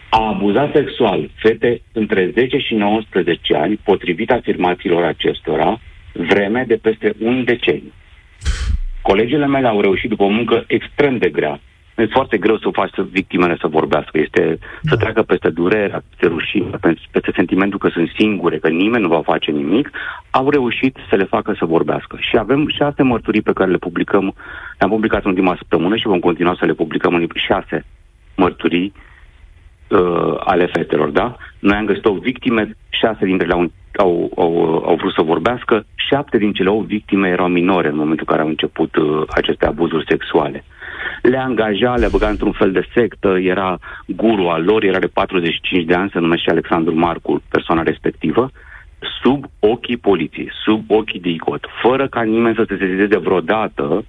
Speaker 12: a abuzat sexual fete între 10 și 19 ani, potrivit afirmațiilor acestora, vreme de peste un deceniu. Colegele mele au reușit după o muncă extrem de grea. E foarte greu să faci să victimele să vorbească. Este să treacă peste durerea, peste rușine, peste, peste sentimentul că sunt singure, că nimeni nu va face nimic. Au reușit să le facă să vorbească. Și avem șase mărturii pe care le publicăm. Le-am publicat în ultima săptămână și vom continua să le publicăm în șase mărturii uh, ale fetelor, da? Noi am găsit o victime, șase dintre ele au, au, au, au vrut să vorbească, șapte din cele opt victime erau minore în momentul în care au început uh, aceste abuzuri sexuale. Le angaja, le băga într-un fel de sectă, era guru al lor, era de 45 de ani, se numește Alexandru Marcu, persoana respectivă, sub ochii poliției, sub ochii de ICOT, fără ca nimeni să se sesizeze vreodată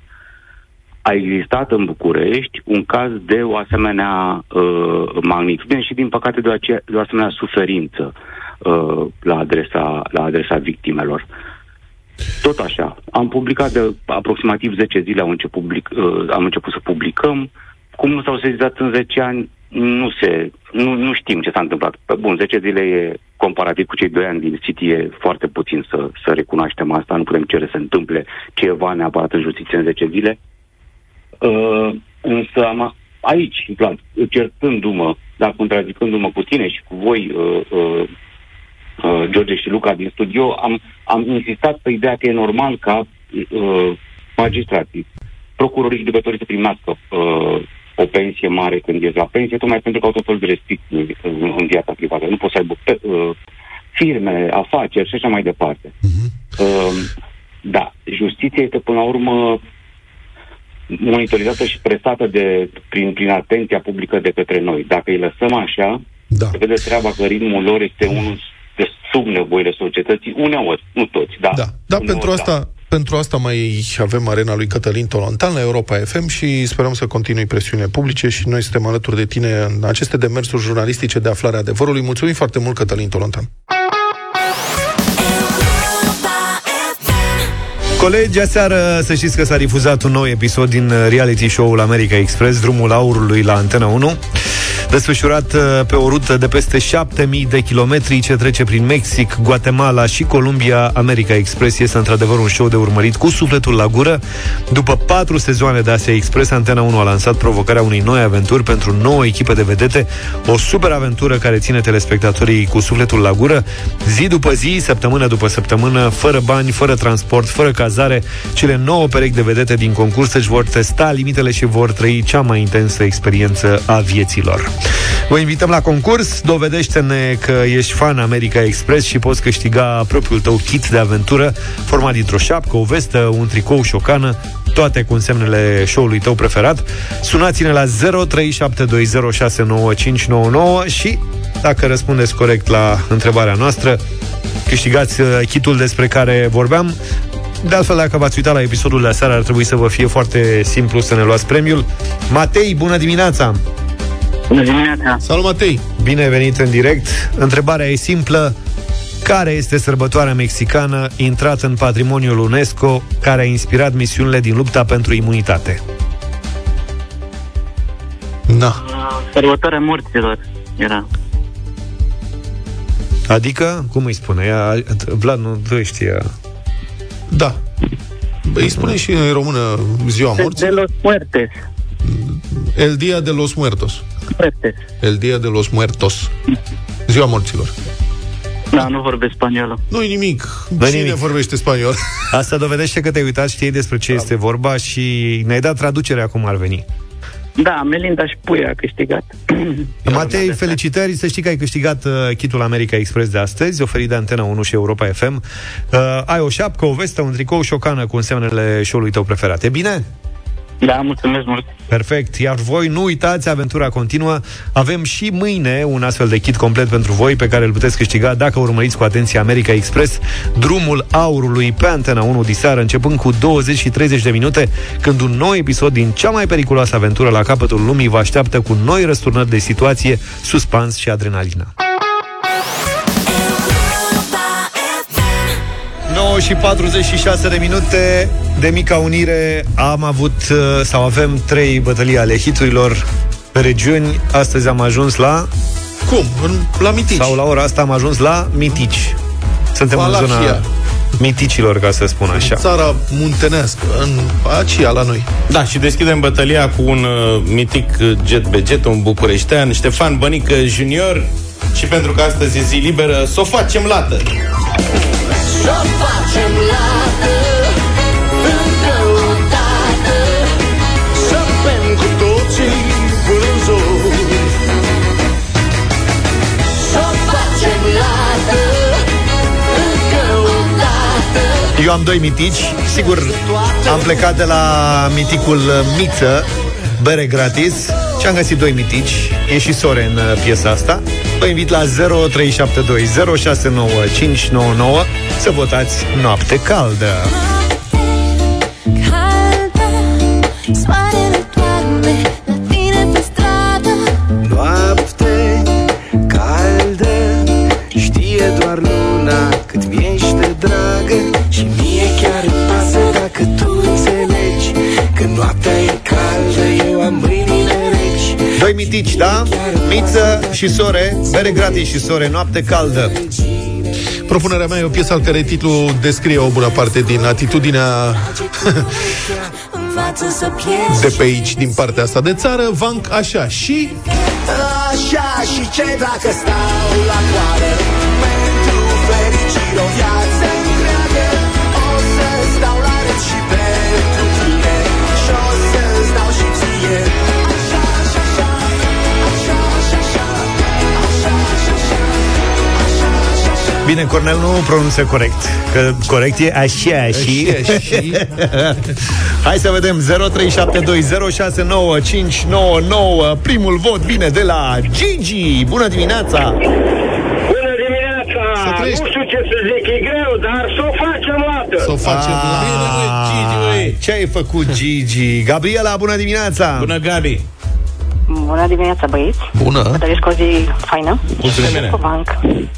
Speaker 12: a existat în București un caz de o asemenea uh, magnitudine și, din păcate, de, o, ace- de o asemenea suferință uh, la, adresa, la adresa victimelor. Tot așa. Am publicat de aproximativ 10 zile, am început, public, uh, am început să publicăm. Cum nu s-au sezizat în 10 ani, nu, se, nu, nu știm ce s-a întâmplat. Pe bun, 10 zile e comparativ cu cei 2 ani din City e foarte puțin să, să recunoaștem asta. Nu putem cere să se întâmple ceva neapărat în justiție în 10 zile. Uh, însă am, aici, Vlad, certându-mă, dar contrazicându-mă cu tine și cu voi, uh, uh, uh, George și Luca din studio, am, am insistat pe ideea că e normal ca uh, magistrații, procurorii și judecătorii să primească uh, o pensie mare când ies la pensie, tocmai pentru că au tot felul de restricții în, în viața privată. Nu poți să aibă pe, uh, firme, afaceri și așa mai departe. Uh, da, justiția este până la urmă monitorizată și presată de, prin, prin atenția publică de către noi. Dacă îi lăsăm așa, da. se vede treaba că ritmul lor este unul de sub nevoile societății, uneori, nu toți, da.
Speaker 2: Da, da
Speaker 12: uneori,
Speaker 2: pentru asta, pentru asta mai avem arena lui Cătălin Tolontan la Europa FM și sperăm să continui presiunile publice și noi suntem alături de tine în aceste demersuri jurnalistice de aflare a adevărului. Mulțumim foarte mult, Cătălin Tolontan.
Speaker 3: Colegi, aseară să știți că s-a difuzat un nou episod din reality show-ul America Express, Drumul Aurului la Antena 1, desfășurat uh, pe o rută de peste 7000 de kilometri ce trece prin Mexic, Guatemala și Columbia. America Express este într-adevăr un show de urmărit cu sufletul la gură. După patru sezoane de Asia Express, Antena 1 a lansat provocarea unei noi aventuri pentru nouă echipe de vedete, o super aventură care ține telespectatorii cu sufletul la gură, zi după zi, săptămână după săptămână, fără bani, fără transport, fără cazare, cele nouă perechi de vedete din concurs își vor testa limitele și vor trăi cea mai intensă experiență a vieților. Vă invităm la concurs, dovedește-ne că ești fan America Express și poți câștiga propriul tău kit de aventură format dintr-o șapcă, o vestă, un tricou și o cană, toate cu însemnele show-ului tău preferat. Sunați-ne la 0372069599 și, dacă răspundeți corect la întrebarea noastră, câștigați uh, kitul despre care vorbeam. De altfel, dacă v-ați uitat la episodul de aseară, ar trebui să vă fie foarte simplu să ne luați premiul. Matei, bună dimineața!
Speaker 13: Bună dimineața!
Speaker 2: Salut, Matei!
Speaker 3: Bine venit în direct. Întrebarea e simplă. Care este sărbătoarea mexicană intrată în patrimoniul UNESCO care a inspirat misiunile din lupta pentru imunitate?
Speaker 2: Da.
Speaker 13: Sărbătoarea morților era.
Speaker 3: Adică, cum îi spune? Ea, Vlad, nu tu știa.
Speaker 2: Da. Îi spune și în română ziua
Speaker 13: De,
Speaker 2: morții.
Speaker 13: de los muertes.
Speaker 2: El Dia de los Muertos.
Speaker 13: Muertes.
Speaker 2: El Dia de los Muertos. Ziua morților.
Speaker 13: Da, nu vorbesc spaniolă.
Speaker 2: Nu-i nimic.
Speaker 3: Nu-i
Speaker 2: Cine
Speaker 3: nimic.
Speaker 2: vorbește spaniol?
Speaker 3: Asta dovedește că te-ai uitat, știi despre ce este vorba și ne-ai dat traducerea cum ar veni.
Speaker 13: Da, Melinda și Puia a câștigat. [coughs]
Speaker 3: Matei, felicitări, să știi că ai câștigat uh, kitul America Express de astăzi, oferit de Antena 1 și Europa FM. Uh, ai o șapcă, o vestă, un tricou și o cană cu însemnele show-ului tău preferat. E bine?
Speaker 13: Da, mulțumesc mult.
Speaker 3: Perfect. Iar voi nu uitați, aventura continuă. Avem și mâine un astfel de kit complet pentru voi pe care îl puteți câștiga dacă urmăriți cu atenție America Express, drumul aurului pe Antena 1 diseară, începând cu 20 și 30 de minute, când un nou episod din cea mai periculoasă aventură la capătul lumii vă așteaptă cu noi răsturnări de situație, suspans și adrenalină. 9 și 46 de minute de mica unire am avut uh, sau avem trei bătălii ale hiturilor pe regiuni. Astăzi am ajuns la
Speaker 2: Cum? În, la Mitici.
Speaker 3: sau la ora asta am ajuns la Mitici. Suntem în
Speaker 2: Valahia.
Speaker 3: zona miticilor, ca să spun așa.
Speaker 2: Țara muntenească, în Acia la noi.
Speaker 4: Da, și deschidem bătălia cu un uh, mitic uh, jet beget, un bucureștean, Ștefan Bănică Junior. Și pentru că astăzi e zi liberă, să o facem lată.
Speaker 3: Eu am doi mitici, sigur, am plecat de la miticul Miță, bere gratis, și am găsit doi mitici, e și sore în uh, piesa asta. Vă invit la 0372 069 599 să votați Noapte Caldă.
Speaker 5: Caldă
Speaker 3: Doi mitici, da? Miță și sore, bere gratis și sore, Noapte Caldă.
Speaker 2: Propunerea mea e o piesă al cărei titlu descrie o bună parte din atitudinea
Speaker 5: Învață să pierzi
Speaker 2: de pe aici, din partea asta de țară, Vanc așa și
Speaker 9: Așa și ce dacă stau la coadă Pentru fericire o viață
Speaker 3: Bine, Cornel nu pronunță corect, că corect e așa și...
Speaker 2: Așa și- [laughs]
Speaker 3: Hai să vedem 0372069599 Primul vot vine de la Gigi Bună dimineața!
Speaker 8: Bună dimineața!
Speaker 2: Să trăiești.
Speaker 8: Nu știu ce să zic, e greu, dar să o facem lată.
Speaker 2: să o facem la...
Speaker 3: Ah, Ce ai făcut, Gigi? Gabriela, bună dimineața!
Speaker 4: Bună, Gabi!
Speaker 10: Bună dimineața, băieți.
Speaker 2: Bună!
Speaker 10: Trăiesc o zi faină.
Speaker 4: Mulțumim!
Speaker 10: Cu banc.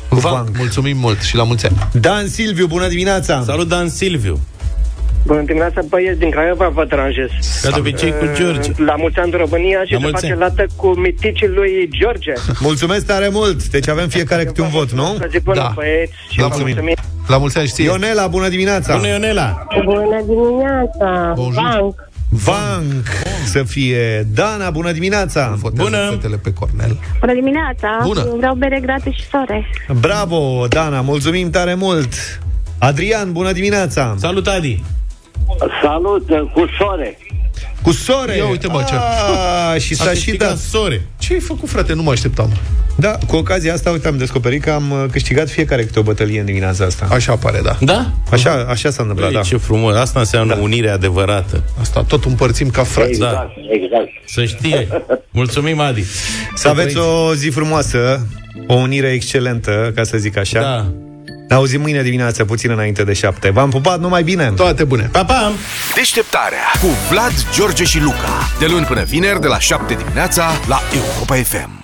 Speaker 2: Vanc, mulțumim mult și la mulți ani.
Speaker 3: Dan Silviu, bună dimineața!
Speaker 4: Salut, Dan Silviu!
Speaker 8: Bună dimineața, băieți din Craiova, vă deranjez.
Speaker 4: Ca de obicei cu George.
Speaker 8: La mulți ani de România și
Speaker 4: La
Speaker 8: să
Speaker 4: mulți
Speaker 8: face
Speaker 4: ani.
Speaker 8: lată cu miticii lui George. [laughs]
Speaker 3: Mulțumesc tare mult! Deci avem fiecare câte un vot, nu?
Speaker 8: Să zic bună,
Speaker 2: Da.
Speaker 8: băieți, și
Speaker 2: La
Speaker 8: vă
Speaker 2: mulțumim.
Speaker 8: mulțumim.
Speaker 2: La mulți ani și ție.
Speaker 3: Ionela, bună dimineața!
Speaker 4: Bună, Ionela!
Speaker 10: Bună dimineața,
Speaker 2: Bonjour.
Speaker 10: banc.
Speaker 3: Vanc să fie Dana, bună dimineața!
Speaker 2: Votează
Speaker 4: Bună.
Speaker 2: fetele pe Cornel.
Speaker 10: Bună dimineața.
Speaker 2: Bună.
Speaker 10: Eu vreau bere gratis și sore.
Speaker 3: Bravo, Dana, mulțumim tare mult! Adrian, bună dimineața!
Speaker 4: Salut, Adi!
Speaker 8: Salut, cu sore.
Speaker 3: Cu sore!
Speaker 2: Ia uite, mă, ce-
Speaker 3: Ah, și s-a și dat.
Speaker 4: sore.
Speaker 2: Ce ai făcut, frate? Nu mă așteptam.
Speaker 3: Da, cu ocazia asta, uite, am descoperit că am uh, câștigat fiecare câte o bătălie în dimineața asta.
Speaker 2: Așa pare, da.
Speaker 4: Da?
Speaker 3: Așa, așa s-a întâmplat,
Speaker 4: Băi,
Speaker 3: da.
Speaker 4: ce frumos. Asta înseamnă unire adevărată.
Speaker 2: Asta tot împărțim ca frați.
Speaker 4: Da.
Speaker 8: exact.
Speaker 4: Să știe. [laughs] Mulțumim, Adi.
Speaker 3: Să aveți o zi frumoasă, o unire excelentă, ca să zic așa.
Speaker 4: Da.
Speaker 3: Ne auzim mâine dimineață, puțin înainte de șapte. V-am pupat, numai bine!
Speaker 2: Toate bune.
Speaker 4: Pa, pa!
Speaker 1: Deșteptarea cu Vlad, George și Luca. De luni până vineri, de la 7 dimineața, la Europa FM.